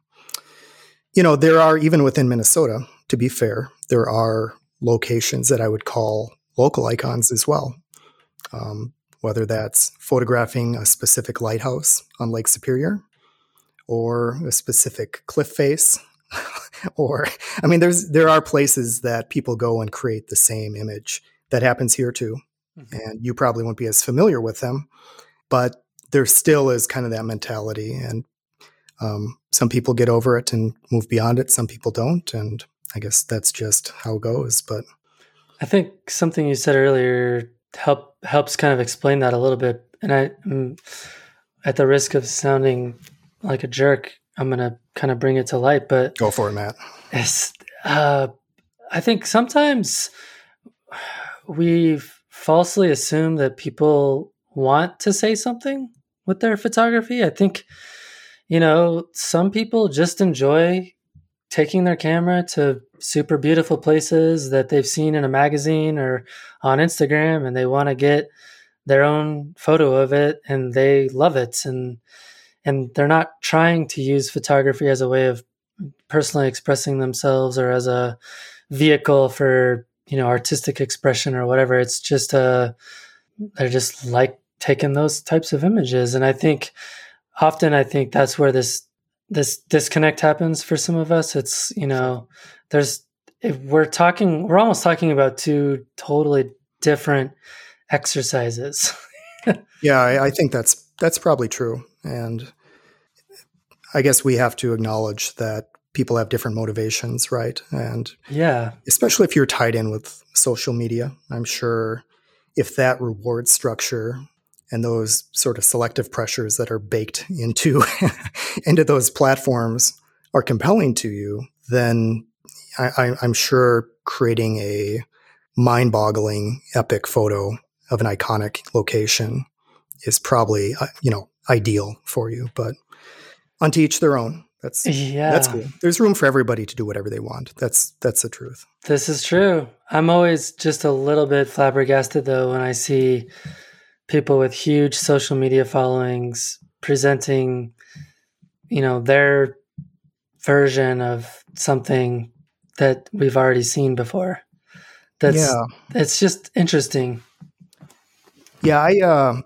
Speaker 2: you know, there are, even within Minnesota, to be fair, there are locations that I would call local icons as well. Um, whether that's photographing a specific lighthouse on Lake Superior or a specific cliff face or I mean there's there are places that people go and create the same image that happens here too. Mm-hmm. And you probably won't be as familiar with them, but there still is kind of that mentality and um, some people get over it and move beyond it. Some people don't, and I guess that's just how it goes. But
Speaker 1: I think something you said earlier help helps kind of explain that a little bit. And I'm at the risk of sounding like a jerk, I'm gonna kind of bring it to light. But
Speaker 2: go for it, Matt.
Speaker 1: It's, uh, I think sometimes we falsely assume that people want to say something with their photography. I think you know, some people just enjoy taking their camera to super beautiful places that they've seen in a magazine or on Instagram and they want to get their own photo of it and they love it and and they're not trying to use photography as a way of personally expressing themselves or as a vehicle for you know artistic expression or whatever it's just uh, they're just like taking those types of images. And i think often i think that's where this this disconnect happens for some of us. It's you know there's we're talking we're almost talking about two totally different exercises.
Speaker 2: Yeah I, I think that's that's probably true. And i guess we have to acknowledge that people have different motivations right and
Speaker 1: yeah
Speaker 2: especially if you're tied in with social media i'm sure if that reward structure and those sort of selective pressures that are baked into into those platforms are compelling to you, then I, am sure creating a mind-boggling epic photo of an iconic location is probably uh, you know ideal for you. But unto each their own. That's yeah. That's cool. There's room for everybody to do whatever they want. That's that's the truth.
Speaker 1: This is true. I'm always just a little bit flabbergasted though when I see people with huge social media followings presenting, you know, their version of something that we've already seen before. That's yeah. it's just interesting.
Speaker 2: Yeah, I uh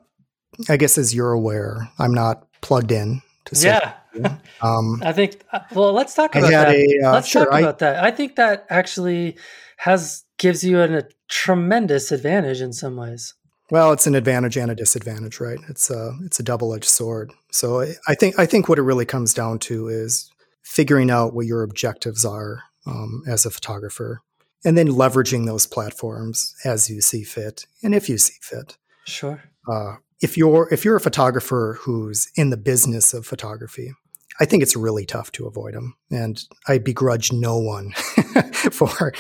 Speaker 2: I guess as you're aware, I'm not plugged in
Speaker 1: to yeah. Um, I think. Uh, well, let's talk about that. A, uh, let's sure, talk about I, that. I think that actually has gives you an, a tremendous advantage in some ways.
Speaker 2: Well, it's an advantage and a disadvantage, right? It's a it's a double edged sword. So I, I, think I think what it really comes down to is figuring out what your objectives are um, as a photographer, and then leveraging those platforms as you see fit, and if you see fit.
Speaker 1: Sure.
Speaker 2: Uh, if you're if you're a photographer who's in the business of photography, I think it's really tough to avoid them, and I begrudge no one for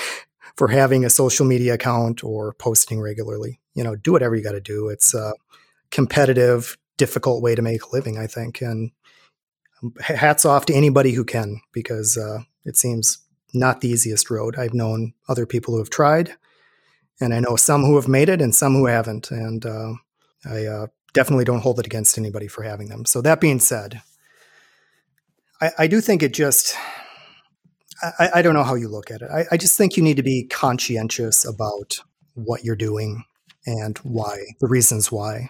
Speaker 2: for having a social media account or posting regularly. You know, do whatever you got to do. It's a competitive, difficult way to make a living, I think, and hats off to anybody who can because uh, it seems not the easiest road. I've known other people who have tried, and I know some who have made it and some who haven't, and uh, I uh, definitely don't hold it against anybody for having them. So that being said, I, I do think it just. I, I, don't know how you look at it. I, I just think you need to be conscientious about what you're doing and why, the reasons why.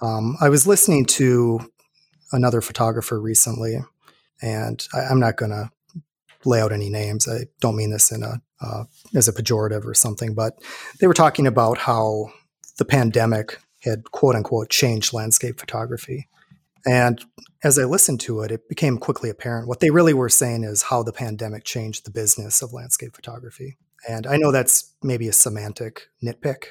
Speaker 2: Um, I was listening to another photographer recently, and I, am not going to lay out any names. I don't mean this in a uh, as a pejorative or something, but they were talking about how the pandemic had quote unquote changed landscape photography. And as I listened to it, it became quickly apparent what they really were saying is how the pandemic changed the business of landscape photography. And I know that's maybe a semantic nitpick,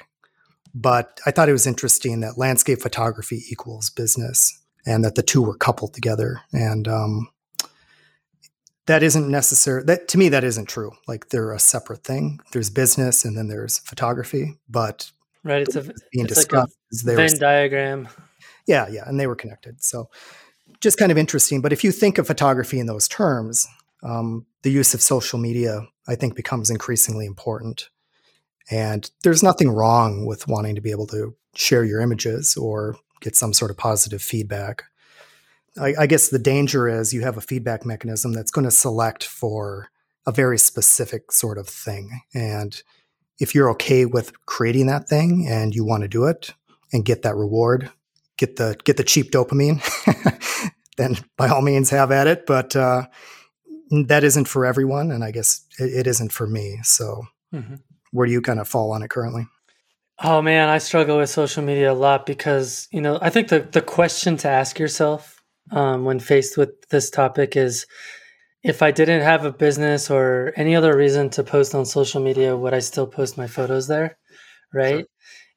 Speaker 2: but I thought it was interesting that landscape photography equals business and that the two were coupled together. And um, that isn't necessary. That to me, that isn't true. Like they're a separate thing. There's business and then there's photography, but
Speaker 1: Right. It's a being it's discussed. Like a Venn diagram.
Speaker 2: Yeah, yeah, and they were connected. So just kind of interesting. But if you think of photography in those terms, um, the use of social media, I think, becomes increasingly important. And there's nothing wrong with wanting to be able to share your images or get some sort of positive feedback. I, I guess the danger is you have a feedback mechanism that's going to select for a very specific sort of thing. And if you're okay with creating that thing and you want to do it and get that reward, get the get the cheap dopamine, then by all means have at it. But uh, that isn't for everyone, and I guess it, it isn't for me. So, mm-hmm. where do you kind of fall on it currently?
Speaker 1: Oh man, I struggle with social media a lot because you know I think the the question to ask yourself um, when faced with this topic is if I didn't have a business or any other reason to post on social media, would I still post my photos there? Right. Sure.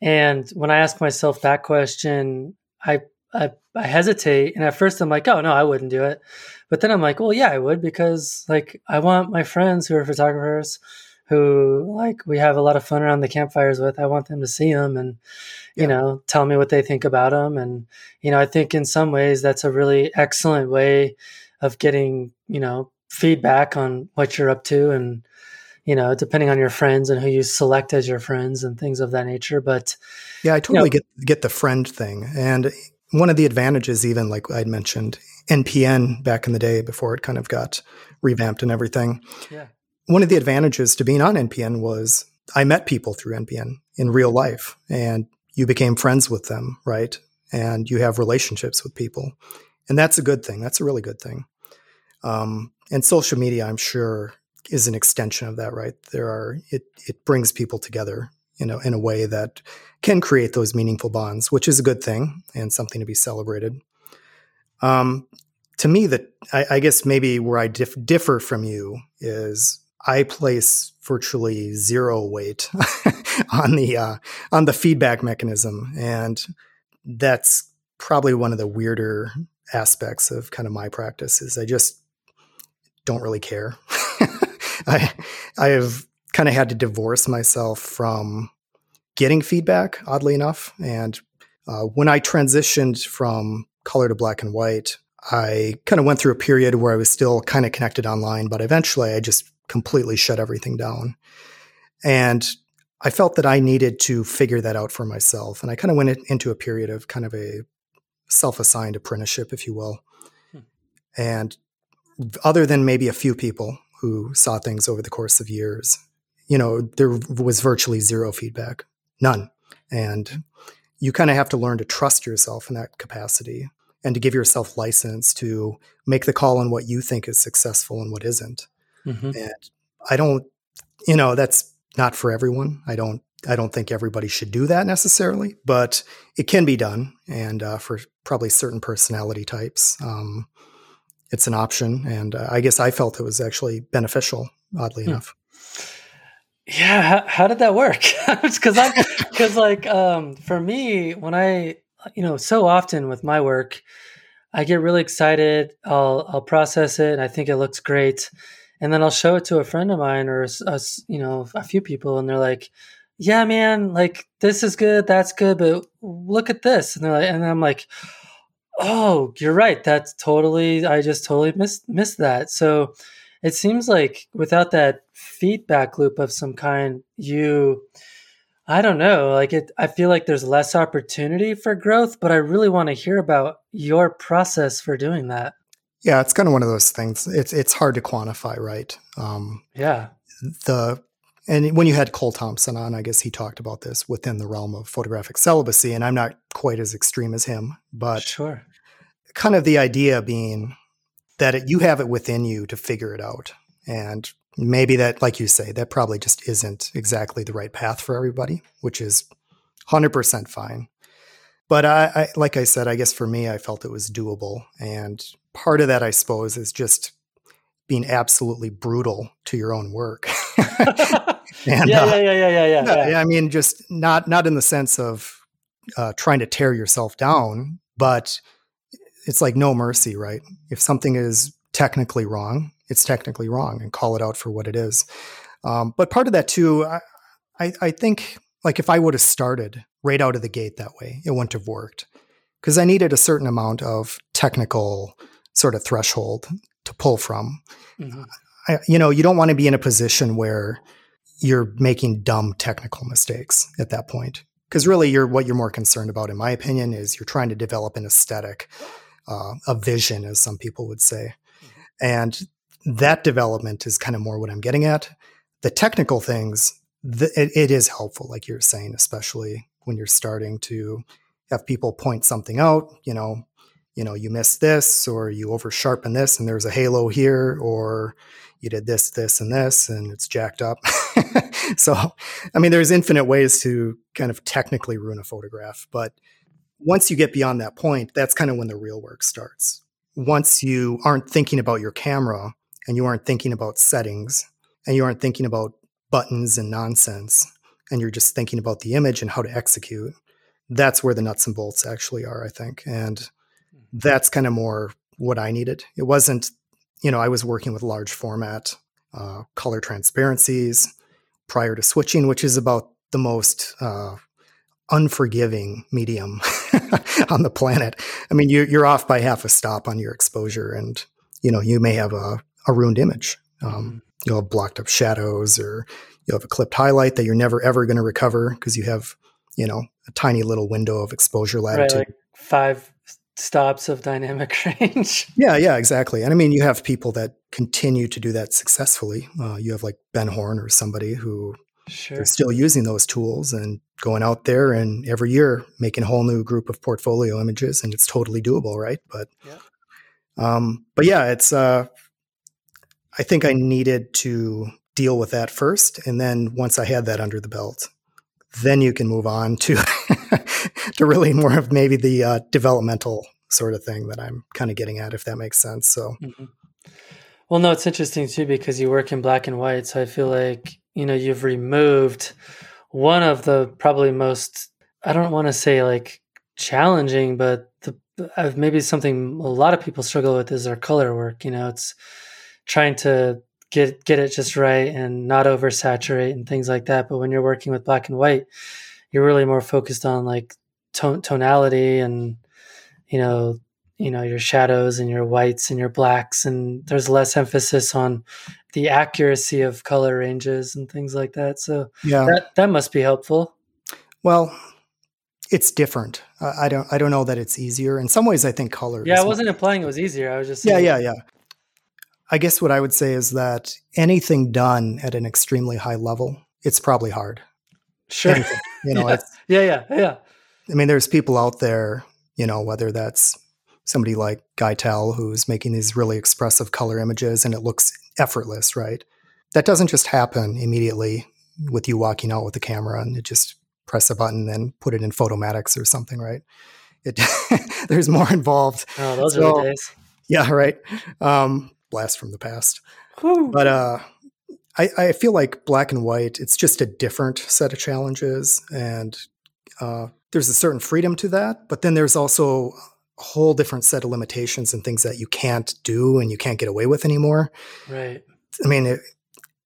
Speaker 1: And when I ask myself that question, I, I, I hesitate. And at first I'm like, oh no, I wouldn't do it. But then I'm like, well, yeah, I would because like I want my friends who are photographers who like we have a lot of fun around the campfires with. I want them to see them and, you yeah. know, tell me what they think about them. And, you know, I think in some ways that's a really excellent way of getting, you know, feedback on what you're up to and you know, depending on your friends and who you select as your friends and things of that nature. But
Speaker 2: yeah, I totally you know, get get the friend thing. And one of the advantages, even like I'd mentioned, NPN back in the day before it kind of got revamped and everything. Yeah. One of the advantages to being on NPN was I met people through NPN in real life and you became friends with them, right? And you have relationships with people. And that's a good thing. That's a really good thing. Um, and social media, I'm sure, is an extension of that, right? There are it it brings people together, you know, in a way that can create those meaningful bonds, which is a good thing and something to be celebrated. Um, to me, that I, I, guess maybe where I dif- differ from you is I place virtually zero weight on the uh, on the feedback mechanism, and that's probably one of the weirder aspects of kind of my practice. Is I just don't really care. I I have kind of had to divorce myself from getting feedback, oddly enough. And uh, when I transitioned from color to black and white, I kind of went through a period where I was still kind of connected online, but eventually I just completely shut everything down. And I felt that I needed to figure that out for myself. And I kind of went into a period of kind of a self assigned apprenticeship, if you will. Hmm. And other than maybe a few people who saw things over the course of years, you know, there was virtually zero feedback, none. And you kind of have to learn to trust yourself in that capacity and to give yourself license to make the call on what you think is successful and what isn't. Mm-hmm. And I don't, you know, that's not for everyone. I don't, I don't think everybody should do that necessarily, but it can be done. And uh, for probably certain personality types, um, it's an option. And uh, I guess I felt it was actually beneficial, oddly hmm. enough.
Speaker 1: Yeah. How, how did that work? Because I, because like um, for me, when I, you know, so often with my work, I get really excited. I'll I'll process it. And I think it looks great, and then I'll show it to a friend of mine or us, you know, a few people, and they're like, "Yeah, man, like this is good, that's good, but look at this," and they're like, and I'm like Oh, you're right. That's totally. I just totally missed missed that. So it seems like without that feedback loop of some kind, you, I don't know. Like it, I feel like there's less opportunity for growth. But I really want to hear about your process for doing that.
Speaker 2: Yeah, it's kind of one of those things. It's it's hard to quantify, right? Um,
Speaker 1: yeah.
Speaker 2: The and when you had Cole Thompson on, I guess he talked about this within the realm of photographic celibacy, and I'm not quite as extreme as him, but
Speaker 1: sure.
Speaker 2: kind of the idea being that it, you have it within you to figure it out. And maybe that, like you say, that probably just isn't exactly the right path for everybody, which is 100% fine. But I, I, like I said, I guess for me, I felt it was doable. And part of that, I suppose, is just being absolutely brutal to your own work.
Speaker 1: and, yeah, uh, yeah, yeah, yeah, yeah, yeah,
Speaker 2: yeah. I mean, just not not in the sense of uh, trying to tear yourself down, but it's like no mercy, right? If something is technically wrong, it's technically wrong, and call it out for what it is. Um, but part of that too, I, I, I think, like if I would have started right out of the gate that way, it wouldn't have worked because I needed a certain amount of technical sort of threshold to pull from. Mm-hmm. I, you know, you don't want to be in a position where you're making dumb technical mistakes at that point. Because really, you're what you're more concerned about, in my opinion, is you're trying to develop an aesthetic, uh, a vision, as some people would say, and that development is kind of more what I'm getting at. The technical things, it, it is helpful, like you're saying, especially when you're starting to have people point something out. You know, you know, you missed this or you over sharpen this and there's a halo here or you did this, this, and this, and it's jacked up. so, I mean, there's infinite ways to kind of technically ruin a photograph. But once you get beyond that point, that's kind of when the real work starts. Once you aren't thinking about your camera and you aren't thinking about settings and you aren't thinking about buttons and nonsense, and you're just thinking about the image and how to execute, that's where the nuts and bolts actually are, I think. And that's kind of more what I needed. It wasn't, you know, I was working with large format uh, color transparencies prior to switching, which is about the most uh, unforgiving medium on the planet. I mean, you, you're off by half a stop on your exposure, and you know you may have a, a ruined image, Um, mm-hmm. You'll have blocked up shadows or you'll have a clipped highlight that you're never ever going to recover because you have, you know, a tiny little window of exposure latitude. Right, like
Speaker 1: five stops of dynamic range.
Speaker 2: yeah, yeah, exactly. And I mean, you have people that continue to do that successfully. Uh, you have like Ben Horne or somebody who sure. is still using those tools and going out there and every year making a whole new group of portfolio images, and it's totally doable, right? But, yeah. um, but yeah, it's. Uh, I think I needed to deal with that first, and then once I had that under the belt, then you can move on to to really more of maybe the uh, developmental sort of thing that I'm kind of getting at, if that makes sense. So, mm-hmm.
Speaker 1: well, no, it's interesting too because you work in black and white, so I feel like you know you've removed one of the probably most I don't want to say like challenging, but the uh, maybe something a lot of people struggle with is their color work. You know, it's trying to get get it just right and not oversaturate and things like that. But when you're working with black and white, you're really more focused on like tone, tonality and you know you know your shadows and your whites and your blacks and there's less emphasis on the accuracy of color ranges and things like that. So yeah. that, that must be helpful.
Speaker 2: Well it's different. I don't i don't know that it's easier. In some ways i think color
Speaker 1: yeah i wasn't implying it was easier. I was just
Speaker 2: yeah yeah yeah. I guess what i would say is that anything done at an extremely high level it's probably hard
Speaker 1: sure anything, you know yeah. yeah yeah yeah
Speaker 2: I mean, there's people out there, you know, whether that's somebody like Guy Tal who's making these really expressive color images and it looks effortless, right? That doesn't just happen immediately with you walking out with the camera and it just press a button and put it in Photomatix or something, right? It there's more involved.
Speaker 1: Oh, those so, are the days.
Speaker 2: Yeah, right. Um, blast from the past. Whew. But uh, I, I feel like black and white, it's just a different set of challenges. And uh, there's a certain freedom to that, but then there's also a whole different set of limitations and things that you can't do and you can't get away with anymore.
Speaker 1: Right.
Speaker 2: I mean, it,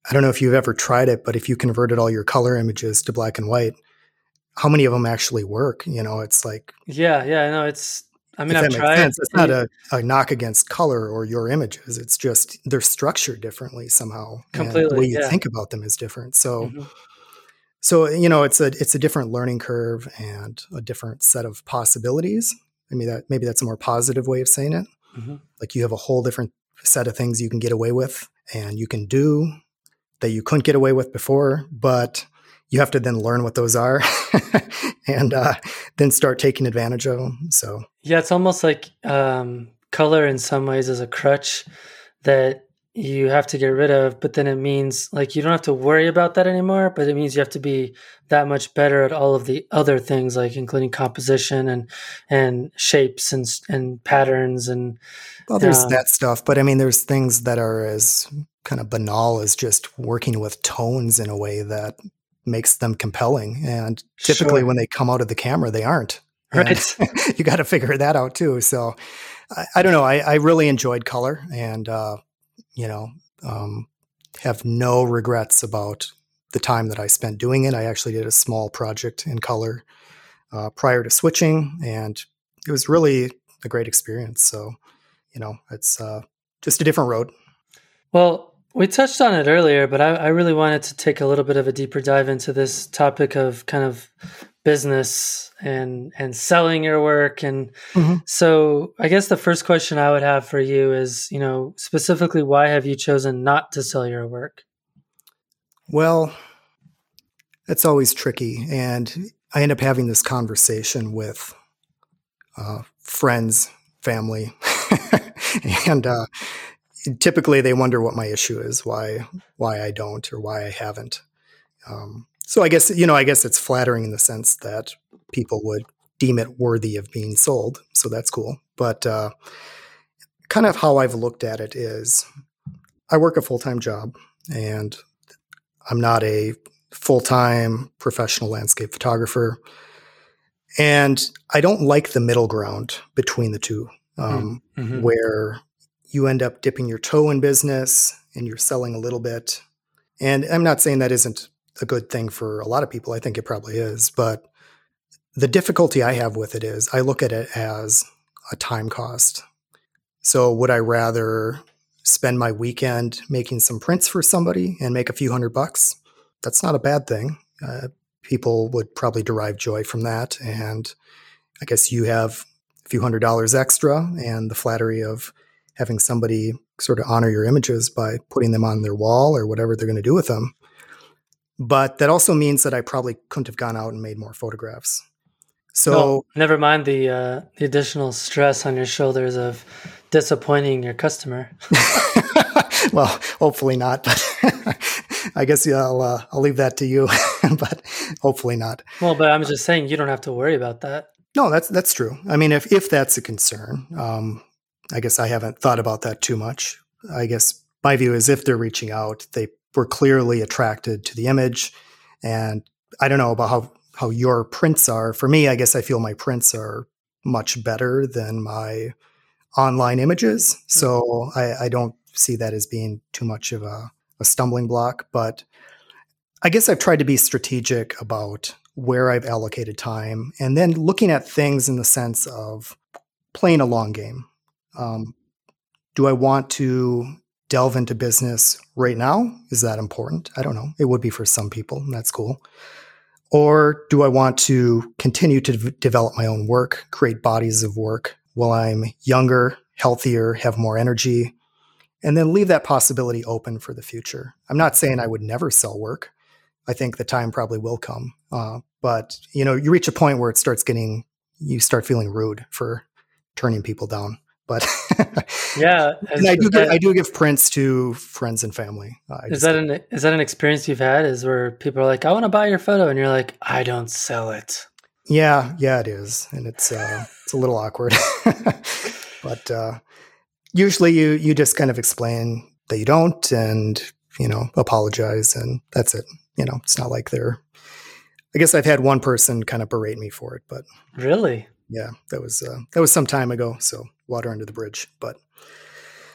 Speaker 2: I don't know if you've ever tried it, but if you converted all your color images to black and white, how many of them actually work? You know, it's like
Speaker 1: yeah, yeah. No, it's. I mean, I've tried.
Speaker 2: Sense. It's not a, a, knock against color or your images. It's just they're structured differently somehow.
Speaker 1: Completely.
Speaker 2: the way you
Speaker 1: yeah.
Speaker 2: think about them is different. So. Mm-hmm so you know it's a it's a different learning curve and a different set of possibilities i mean that maybe that's a more positive way of saying it mm-hmm. like you have a whole different set of things you can get away with and you can do that you couldn't get away with before but you have to then learn what those are and uh, then start taking advantage of them so.
Speaker 1: Yeah it's almost like um, color in some ways is a crutch that you have to get rid of, but then it means like you don't have to worry about that anymore, but it means you have to be that much better at all of the other things like including composition and and shapes and and patterns and
Speaker 2: well there's um, that stuff, but I mean there's things that are as kind of banal as just working with tones in a way that makes them compelling and typically sure. when they come out of the camera they aren't.
Speaker 1: Right.
Speaker 2: you got to figure that out too. So I, I don't know. I, I really enjoyed color and uh you know, um, have no regrets about the time that I spent doing it. I actually did a small project in color uh, prior to switching, and it was really a great experience. So, you know, it's uh, just a different road.
Speaker 1: Well, we touched on it earlier, but I, I, really wanted to take a little bit of a deeper dive into this topic of kind of business and and selling your work and mm-hmm. so i guess the first question i would have for you is you know specifically why have you chosen not to sell your work
Speaker 2: well it's always tricky and i end up having this conversation with uh, friends family and uh, typically they wonder what my issue is why why i don't or why i haven't um, so I guess you know, I guess it's flattering in the sense that people would deem it worthy of being sold. So that's cool. But uh, kind of how I've looked at it is, I work a full time job, and I'm not a full time professional landscape photographer, and I don't like the middle ground between the two, um, mm-hmm. where you end up dipping your toe in business and you're selling a little bit. And I'm not saying that isn't a good thing for a lot of people. I think it probably is. But the difficulty I have with it is I look at it as a time cost. So would I rather spend my weekend making some prints for somebody and make a few hundred bucks, that's not a bad thing. Uh, people would probably derive joy from that. And I guess you have a few hundred dollars extra and the flattery of having somebody sort of honor your images by putting them on their wall or whatever they're going to do with them. But that also means that I probably couldn't have gone out and made more photographs. So
Speaker 1: well, never mind the uh, the additional stress on your shoulders of disappointing your customer.
Speaker 2: well, hopefully not, but I guess yeah, I'll uh, I'll leave that to you, but hopefully not.
Speaker 1: Well, but I'm just saying you don't have to worry about that.
Speaker 2: No, that's that's true. I mean, if if that's a concern, um, I guess I haven't thought about that too much. I guess my view is if they're reaching out, they were clearly attracted to the image, and I don't know about how how your prints are. For me, I guess I feel my prints are much better than my online images. Mm-hmm. So I, I, don't see that as being too much of a, a stumbling block. But I guess I've tried to be strategic about where I've allocated time and then looking at things in the sense of playing a long game. Um, do I want to delve into business right now? Is that important? I don't know. It would be for some people, that's cool. Or do I want to continue to develop my own work, create bodies of work while I'm younger, healthier, have more energy, and then leave that possibility open for the future. I'm not saying I would never sell work. I think the time probably will come. Uh, but you know, you reach a point where it starts getting, you start feeling rude for turning people down. But
Speaker 1: yeah,
Speaker 2: I do. Give, I do give prints to friends and family.
Speaker 1: Uh, is that an is that an experience you've had? Is where people are like, "I want to buy your photo," and you're like, "I don't sell it."
Speaker 2: Yeah, yeah, it is, and it's uh, it's a little awkward. but uh, usually, you you just kind of explain that you don't, and you know, apologize, and that's it. You know, it's not like they're. I guess I've had one person kind of berate me for it, but
Speaker 1: really,
Speaker 2: yeah, that was uh, that was some time ago. So water under the bridge, but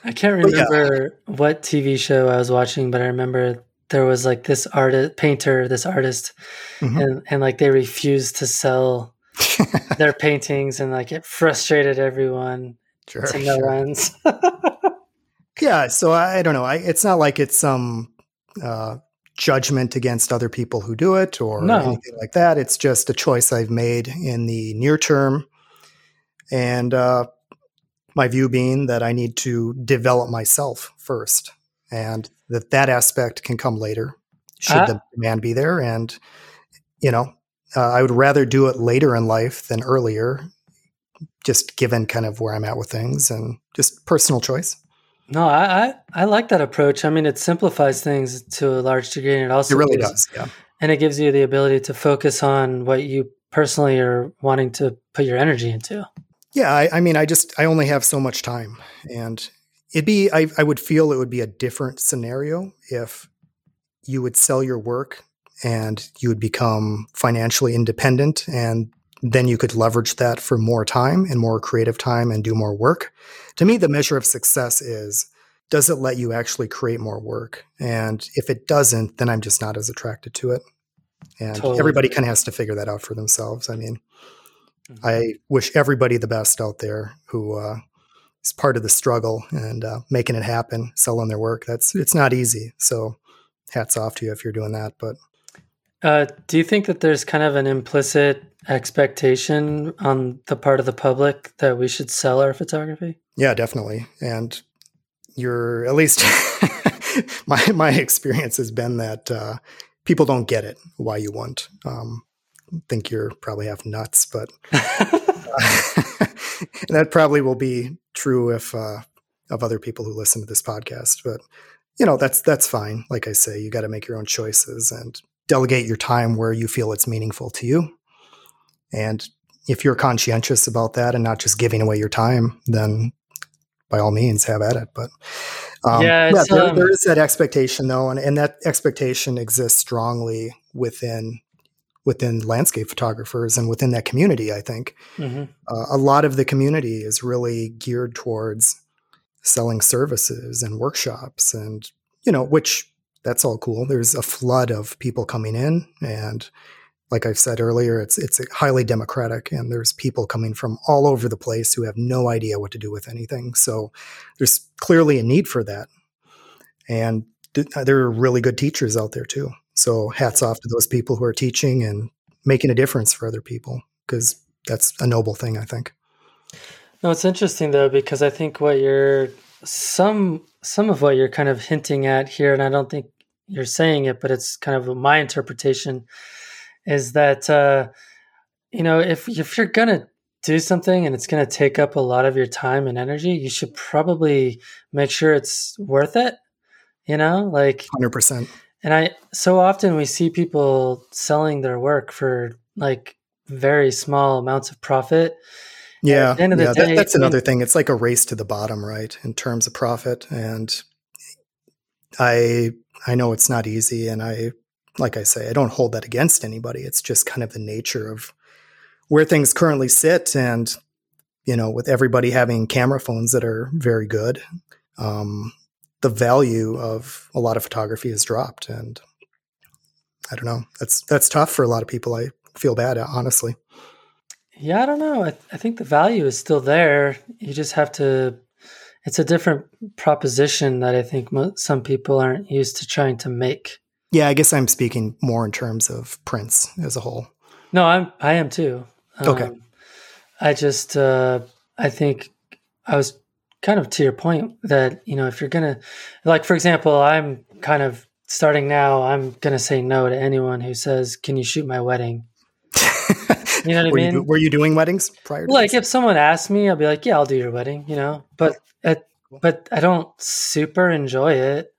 Speaker 1: I can't remember yeah. what TV show I was watching, but I remember there was like this artist painter this artist mm-hmm. and and like they refused to sell their paintings and like it frustrated everyone sure, to no sure. ends
Speaker 2: yeah so i don't know I, it's not like it's some uh, judgment against other people who do it or no. anything like that. It's just a choice i've made in the near term. And uh, my view being that i need to develop myself first and that that aspect can come later should uh, the demand be there. And you know uh, i would rather do it later in life than earlier just given kind of where i'm at with things and just personal choice
Speaker 1: no i i, I like that approach. I mean it simplifies things to a large degree and it also
Speaker 2: it really gives, does yeah.
Speaker 1: and it gives you the ability to focus on what you personally are wanting to put your energy into.
Speaker 2: Yeah I, I mean i just i only have so much time and It'd be, I, I would feel it would be a different scenario if you would sell your work and you would become financially independent and then you could leverage that for more time and more creative time and do more work. To me, the measure of success is does it let you actually create more work? And if it doesn't, then I'm just not as attracted to it. And totally. everybody kind of has to figure that out for themselves. I mean, mm-hmm. I wish everybody the best out there who uh, is part of the struggle and uh, making it happen, selling their work. That's it's not easy. So hats off to you if you're doing that. But
Speaker 1: uh, do you think that there's kind of an implicit expectation on the part of the public that we should sell our photography?
Speaker 2: Yeah, definitely. And you're at least my my experience has been that uh, people don't get it why you want. Um, think you're probably half nuts, but that probably will be true if uh, of other people who listen to this podcast. But you know, that's that's fine. Like I say, you got to make your own choices and delegate your time where you feel it's meaningful to you. And if you're conscientious about that and not just giving away your time, then by all means have at it. But um, yeah, yeah there, um, there is that expectation though, and, and that expectation exists strongly within within landscape photographers and within that community. I think mm-hmm. uh, a lot of the community is really geared towards selling services and workshops, and you know, which that's all cool. There's a flood of people coming in, and like I've said earlier, it's it's highly democratic, and there's people coming from all over the place who have no idea what to do with anything. So there's clearly a need for that, and uh, there are really good teachers out there too. So hats off to those people who are teaching and making a difference for other people because that's a noble thing, I think.
Speaker 1: No, it's interesting though because I think what you're some some of what you're kind of hinting at here, and I don't think you're saying it, but it's kind of my interpretation is that uh, you know if if you're gonna do something and it's gonna take up a lot of your time and energy, you should probably make sure it's worth it. You know, like
Speaker 2: hundred percent.
Speaker 1: And I so often we see people selling their work for like very small amounts of profit.
Speaker 2: Yeah, yeah, that, that's another thing. It's like a race to the bottom, right, in terms of profit. And I I know it's not easy, and I like I say, I don't hold that against anybody. It's just kind of the nature of where things currently sit, and you know, with everybody having camera phones that are very good, um, the value of a lot of photography has dropped, and I don't know. That's that's tough for a lot of people. I feel bad, honestly.
Speaker 1: Yeah, I don't know. I, th- I think the value is still there. You just have to. It's a different proposition that I think mo- some people aren't used to trying to make.
Speaker 2: Yeah, I guess I'm speaking more in terms of prints as a whole.
Speaker 1: No, I'm I am too.
Speaker 2: Um, okay.
Speaker 1: I just uh, I think I was kind of to your point that you know if you're gonna like for example I'm kind of starting now I'm gonna say no to anyone who says can you shoot my wedding.
Speaker 2: you know what were I mean? You, were you doing weddings prior?
Speaker 1: To Like this? if someone asked me, I'll be like, yeah, I'll do your wedding. You know, but it, but I don't super enjoy it.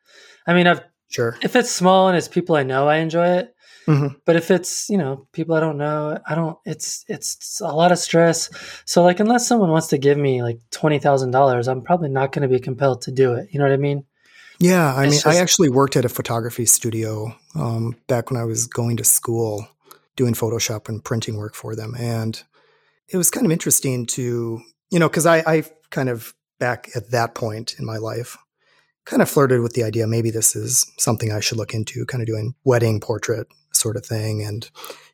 Speaker 1: I mean, I've
Speaker 2: Sure.
Speaker 1: If it's small and it's people I know, I enjoy it. Mm-hmm. But if it's you know people I don't know, I don't. It's it's a lot of stress. So like unless someone wants to give me like twenty thousand dollars, I'm probably not going to be compelled to do it. You know what I mean?
Speaker 2: Yeah, I it's mean, just, I actually worked at a photography studio um, back when I was going to school, doing Photoshop and printing work for them, and it was kind of interesting to you know because I, I kind of back at that point in my life kind of flirted with the idea maybe this is something I should look into, kind of doing wedding portrait sort of thing. And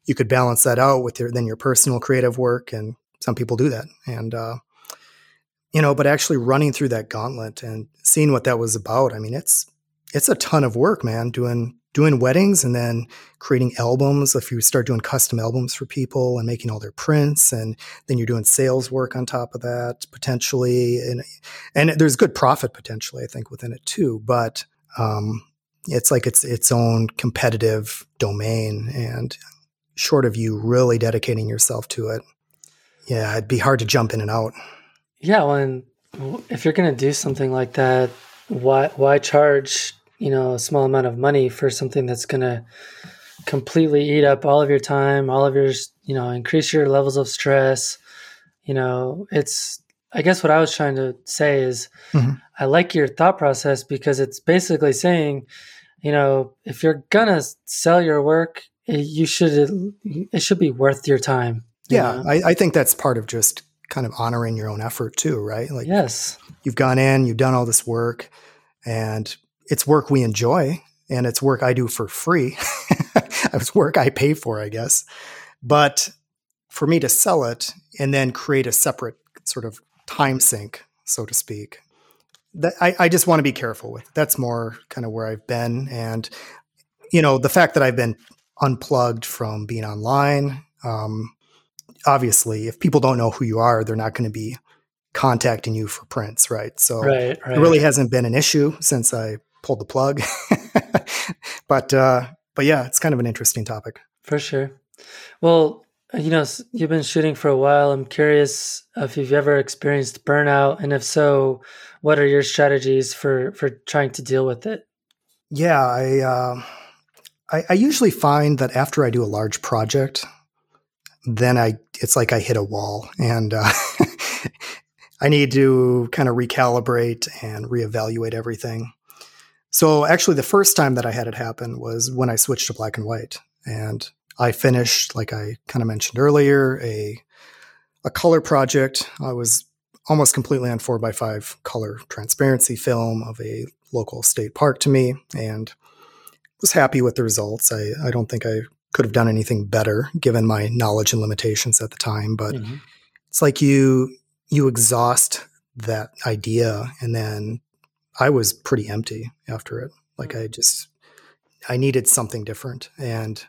Speaker 2: you could balance that out with your then your personal creative work. And some people do that. And uh, you know, but actually running through that gauntlet and seeing what that was about, I mean, it's it's a ton of work, man, doing doing weddings and then creating albums. If you start doing custom albums for people and making all their prints, and then you're doing sales work on top of that potentially, and and there's good profit potentially, I think, within it too. But um, it's like it's its own competitive domain, and short of you really dedicating yourself to it, yeah, it'd be hard to jump in and out.
Speaker 1: Yeah, well, and if you're going to do something like that, why why charge you know a small amount of money for something that's going to completely eat up all of your time all of your you know increase your levels of stress. You know it's i guess what i was trying to say is mm-hmm. i like your thought process because it's basically saying you know if you're gonna sell your work you should it should be worth your time
Speaker 2: yeah I, I think that's part of just kind of honoring your own effort too right?
Speaker 1: Like yes.
Speaker 2: you've gone in you've done all this work and it's work we enjoy and it's work I do for free. it's work I pay for, I guess. But for me to sell it and then create a separate sort of time sink, so to speak, that I, I just want to be careful with. That's more kind of where I've been. And, you know, the fact that I've been unplugged from being online, um, obviously, if people don't know who you are, they're not going to be contacting you for prints, right? So right, right. it really hasn't been an issue since I pulled the plug. but uh, but yeah, it's kind of an interesting topic
Speaker 1: for sure. Well, you know, you've been shooting for a while. I'm curious if you've ever experienced burnout, and if so, what are your strategies for for trying to deal with it?
Speaker 2: Yeah, I uh, I, I usually find that after I do a large project, then I it's like I hit a wall, and uh, I need to kind of recalibrate and reevaluate everything. So actually, the first time that I had it happen was when I switched to black and white, and I finished, like I kind of mentioned earlier, a a color project. I was almost completely on four by five color transparency film of a local state park to me, and was happy with the results. I I don't think I could have done anything better given my knowledge and limitations at the time. But mm-hmm. it's like you you exhaust that idea, and then I was pretty empty after it. Like mm-hmm. I just I needed something different, and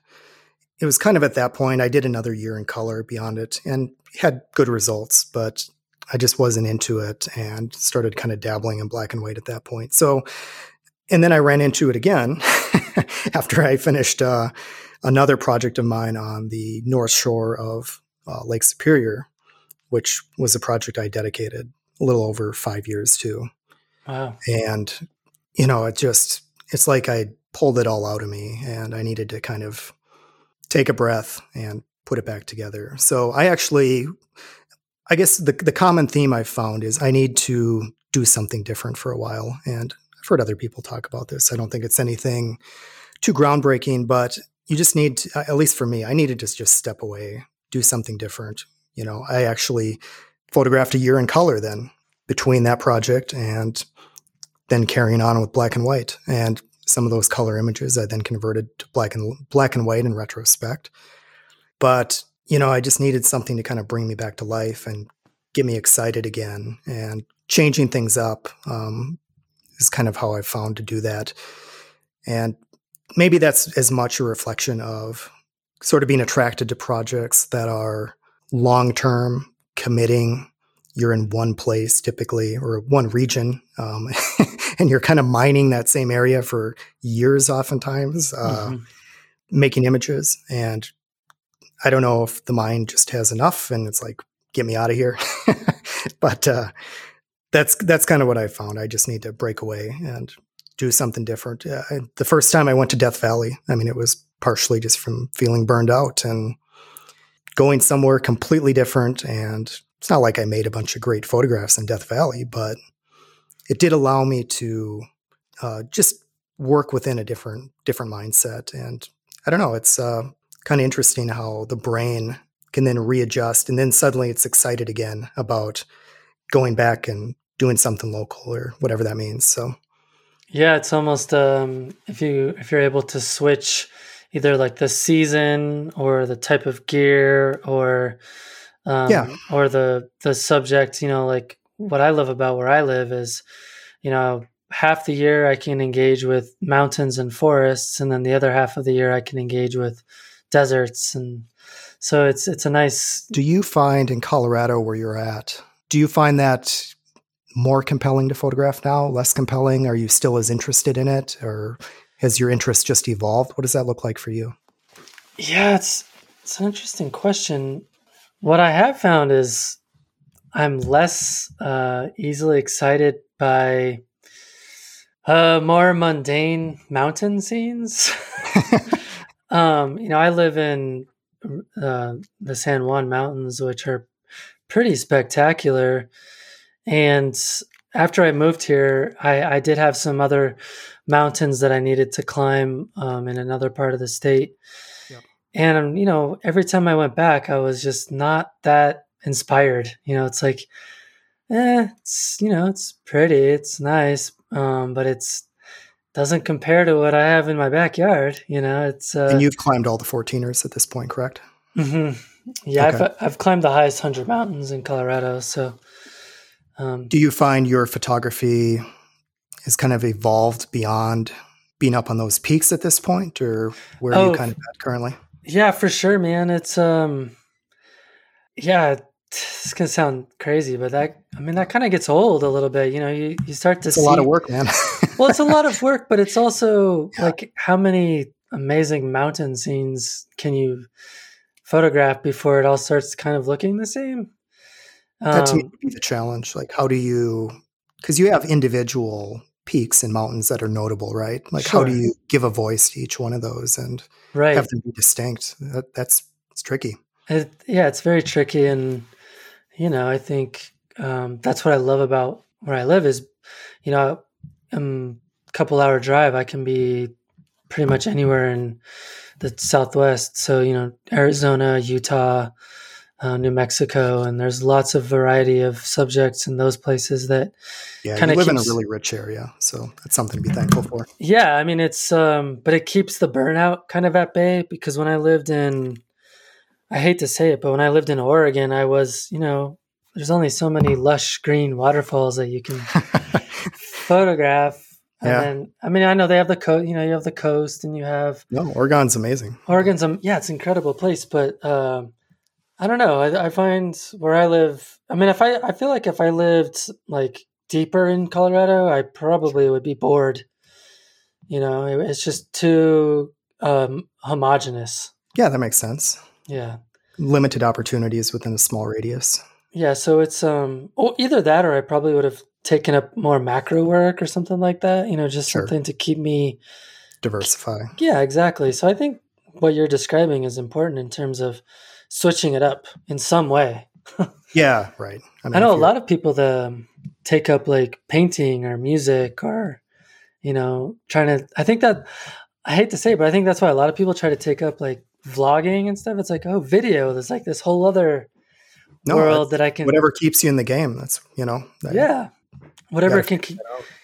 Speaker 2: it was kind of at that point I did another year in color beyond it, and had good results, but I just wasn't into it and started kind of dabbling in black and white at that point. So, and then I ran into it again after I finished uh, another project of mine on the north shore of uh, Lake Superior, which was a project I dedicated a little over five years to. Wow. And, you know, it just, it's like I pulled it all out of me and I needed to kind of take a breath and put it back together. So I actually, I guess the, the common theme I've found is I need to do something different for a while. And I've heard other people talk about this. I don't think it's anything too groundbreaking, but you just need to, at least for me, I needed to just step away, do something different. You know, I actually photographed a year in color then between that project and then carrying on with black and white. And some of those color images I then converted to black and black and white in retrospect. But, you know, I just needed something to kind of bring me back to life and get me excited again. And changing things up um, is kind of how I found to do that. And maybe that's as much a reflection of sort of being attracted to projects that are long term, committing. You're in one place typically or one region, um, and you're kind of mining that same area for years, oftentimes, uh, mm-hmm. making images. And I don't know if the mind just has enough and it's like, get me out of here. but uh, that's that's kind of what I found. I just need to break away and do something different. Uh, the first time I went to Death Valley, I mean, it was partially just from feeling burned out and going somewhere completely different. And it's not like I made a bunch of great photographs in Death Valley, but it did allow me to uh, just work within a different different mindset. And I don't know, it's uh, kind of interesting how the brain can then readjust, and then suddenly it's excited again about going back and doing something local or whatever that means. So
Speaker 1: yeah, it's almost um, if you if you're able to switch either like the season or the type of gear or um, yeah. or the the subject. You know, like what I love about where I live is, you know, half the year I can engage with mountains and forests, and then the other half of the year I can engage with deserts, and so it's it's a nice.
Speaker 2: Do you find in Colorado where you're at? Do you find that more compelling to photograph now, less compelling? Are you still as interested in it or has your interest just evolved? What does that look like for you?
Speaker 1: Yeah, it's it's an interesting question. What I have found is I'm less uh, easily excited by uh, more mundane mountain scenes. um, you know, I live in uh, the San Juan Mountains, which are pretty spectacular. And after I moved here, I, I did have some other mountains that I needed to climb um, in another part of the state. And, you know, every time I went back, I was just not that inspired. You know, it's like, eh, it's, you know, it's pretty, it's nice, um, but it's, doesn't compare to what I have in my backyard. You know, it's.
Speaker 2: Uh, and you've climbed all the 14ers at this point, correct?
Speaker 1: Mm-hmm. Yeah, okay. I've, I've climbed the highest 100 mountains in Colorado. So,
Speaker 2: um, Do you find your photography has kind of evolved beyond being up on those peaks at this point, or where oh, are you oh, kind of at currently?
Speaker 1: Yeah, for sure, man. It's um, yeah, it's gonna sound crazy, but that I mean that kind of gets old a little bit. You know, you you start to
Speaker 2: it's
Speaker 1: see
Speaker 2: a lot of work, man.
Speaker 1: well, it's a lot of work, but it's also yeah. like how many amazing mountain scenes can you photograph before it all starts kind of looking the same?
Speaker 2: That to um, be the challenge. Like, how do you? Because you have individual peaks and mountains that are notable, right? Like, sure. how do you give a voice to each one of those and right. have them be distinct? That, that's it's tricky.
Speaker 1: It, yeah, it's very tricky, and you know, I think um, that's what I love about where I live is, you know, um, a couple hour drive, I can be pretty much anywhere in the Southwest. So you know, Arizona, Utah, uh, New Mexico, and there's lots of variety of subjects in those places that
Speaker 2: Yeah,
Speaker 1: Kinda
Speaker 2: you live in a really rich area, so that's something to be thankful for.
Speaker 1: Yeah, I mean it's um but it keeps the burnout kind of at bay because when I lived in I hate to say it, but when I lived in Oregon, I was, you know, there's only so many lush green waterfalls that you can photograph. And then I mean I know they have the coast, you know, you have the coast and you have
Speaker 2: no, Oregon's amazing.
Speaker 1: Oregon's um yeah, it's an incredible place, but um I don't know. I, I find where I live. I mean, if I I feel like if I lived like deeper in Colorado, I probably would be bored. You know, it, it's just too um, homogenous.
Speaker 2: Yeah, that makes sense.
Speaker 1: Yeah,
Speaker 2: Limited opportunities within a small radius.
Speaker 1: yeah. So it's um, oh, either that or I probably would have taken up more macro work or something like that. You know, just
Speaker 2: Sure.
Speaker 1: something to keep me.
Speaker 2: Diversify.
Speaker 1: Yeah, exactly. So I think what you're describing is important in terms of switching it up in some way.
Speaker 2: Yeah, right. mean,
Speaker 1: I know a lot of people that um, take up like painting or music or, you know, trying to. I think that I hate to say, it, but I think that's why a lot of people try to take up like vlogging and stuff. It's like, oh, video. There's like this whole other
Speaker 2: No,
Speaker 1: world that I can.
Speaker 2: whatever keeps you in the game. That's you know. that-
Speaker 1: Yeah, whatever can keep,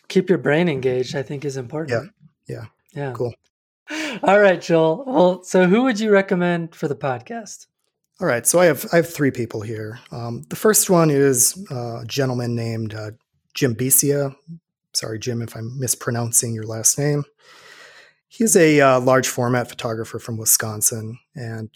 Speaker 1: keep your brain engaged. I think is important.
Speaker 2: Yeah.
Speaker 1: yeah. Yeah.
Speaker 2: Cool.
Speaker 1: All right, Joel. Well, so who would you recommend for the podcast?
Speaker 2: All right, so I have I have three people here. Um, the first one is uh, a gentleman named uh, Jim Becia. Sorry, Jim, if I'm mispronouncing your last name. He's a uh, large format photographer from Wisconsin, and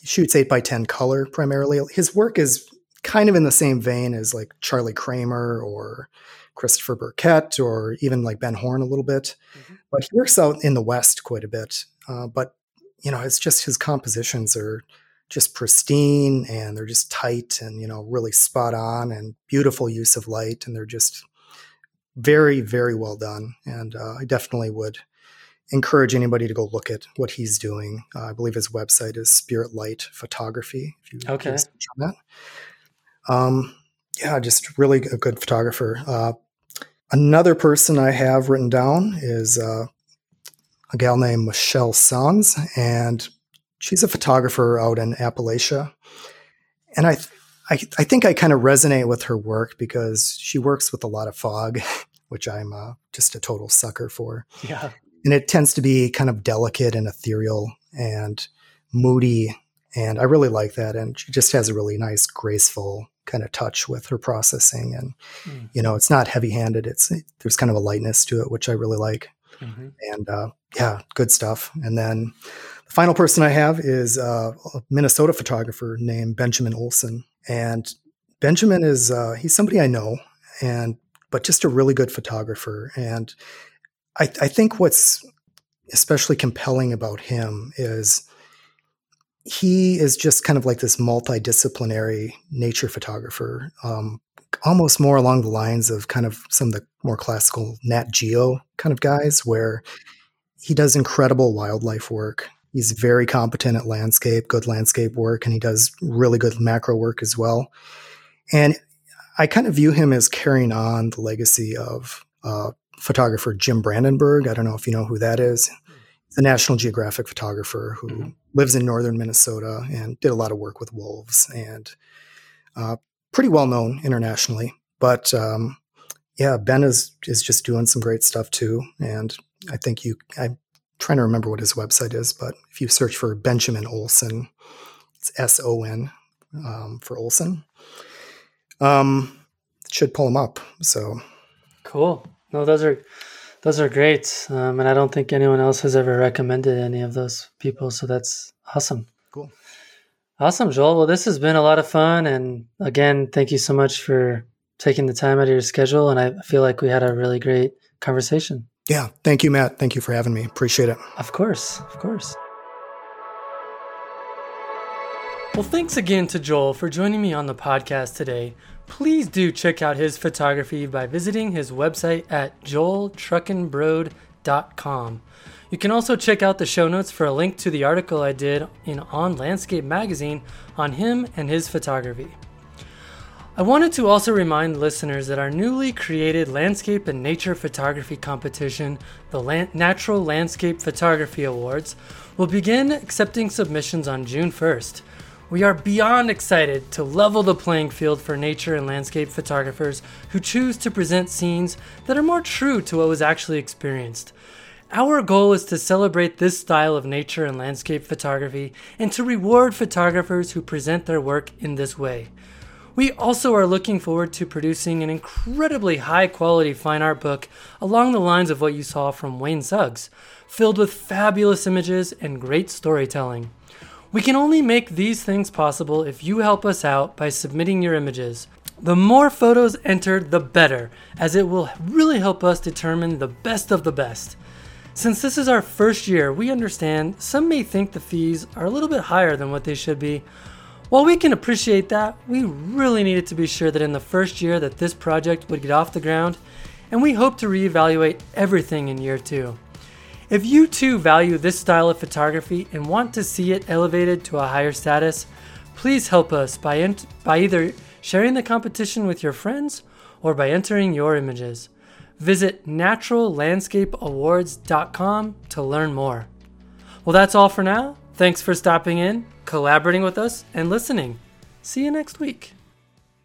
Speaker 2: he shoots eight by ten color primarily. His work is kind of in the same vein as like Charlie Cramer or Christopher Burkett or even like Ben Horne a little bit,
Speaker 1: Mhm.
Speaker 2: but he works out in the West quite a bit. Uh, but you know, it's just his compositions are just pristine and they're just tight and you know really spot on and beautiful use of light and they're just very very well done. And uh, i definitely would encourage anybody to go look at what he's doing. Uh, i believe his website is spirit light photography if you
Speaker 1: Okay.
Speaker 2: on that. Um, yeah just really a good photographer. Uh, another person i have written down is uh, a gal named michelle sons and she's a photographer out in Appalachia. And I, I, I think I kind of resonate with her work because she works with a lot of fog, which I'm uh, just a total sucker for.
Speaker 1: Yeah.
Speaker 2: And it tends to be kind of delicate and ethereal and moody. And I really like that. And she just has a really nice, graceful kind of touch with her processing. And,
Speaker 1: Mm.
Speaker 2: you know, it's not heavy handed. It's, there's kind of a lightness to it, which I really like
Speaker 1: Mhm.
Speaker 2: and uh, yeah, good stuff. And then the final person I have is uh, a Minnesota photographer named Benjamin Olson, and Benjamin is uh, he's somebody I know, and but just a really good photographer. And I, I think what's especially compelling about him is he is just kind of like this multidisciplinary nature photographer, um, almost more along the lines of kind of some of the more classical Nat Geo kind of guys, where he does incredible wildlife work. He's very competent at landscape, good landscape work, and he does really good macro work as well. And I kind of view him as carrying on the legacy of uh, photographer Jim Brandenburg. I don't know if you know who that is. The National Geographic photographer who
Speaker 1: Mhm.
Speaker 2: lives in northern Minnesota and did a lot of work with wolves and uh, pretty well known internationally. But um, yeah, Ben is is just doing some great stuff too. And I think you, I'm trying to remember what his website is, but if you search for Benjamin Olson, it's S O N um, for Olson. Um, it should pull him up. So
Speaker 1: Cool. No, those are those are great, um, and I don't think anyone else has ever recommended any of those people. So that's awesome.
Speaker 2: Cool.
Speaker 1: Awesome, Joel. Well, this has been a lot of fun, and again, thank you so much for taking the time out of your schedule. And I feel like we had a really great conversation.
Speaker 2: Yeah, thank you, Matt. Thank you for having me. Appreciate it.
Speaker 1: Of course, of course. Well, thanks again to Joel for joining me on the podcast today. Please do check out his photography by visiting his website at joeltruckenbrod.com. You can also check out the show notes for a link to the article I did in On Landscape magazine on him and his photography. I wanted to also remind listeners that our newly created landscape and nature photography competition, the Lan- Natural Landscape Photography Awards, will begin accepting submissions on June 1st. We are beyond excited to level the playing field for nature and landscape photographers who choose to present scenes that are more true to what was actually experienced. Our goal is to celebrate this style of nature and landscape photography and to reward photographers who present their work in this way. We also are looking forward to producing an incredibly high quality fine art book along the lines of what you saw from Wayne Suggs, filled with fabulous images and great storytelling. We can only make these things possible if you help us out by submitting your images. The more photos entered, the better, as it will really help us determine the best of the best. Since this is our first year, we understand some may think the fees are a little bit higher than what they should be. While we can appreciate that, we really needed to be sure that in the first year that this project would get off the ground, and we hope to reevaluate everything in year two. If you too value this style of photography and want to see it elevated to a higher status, please help us by, ent- by either sharing the competition with your friends or by entering your images. Visit naturallandscapeawards.com to learn more. Well, that's all for now. Thanks for stopping in, collaborating with us, and listening. See you next week.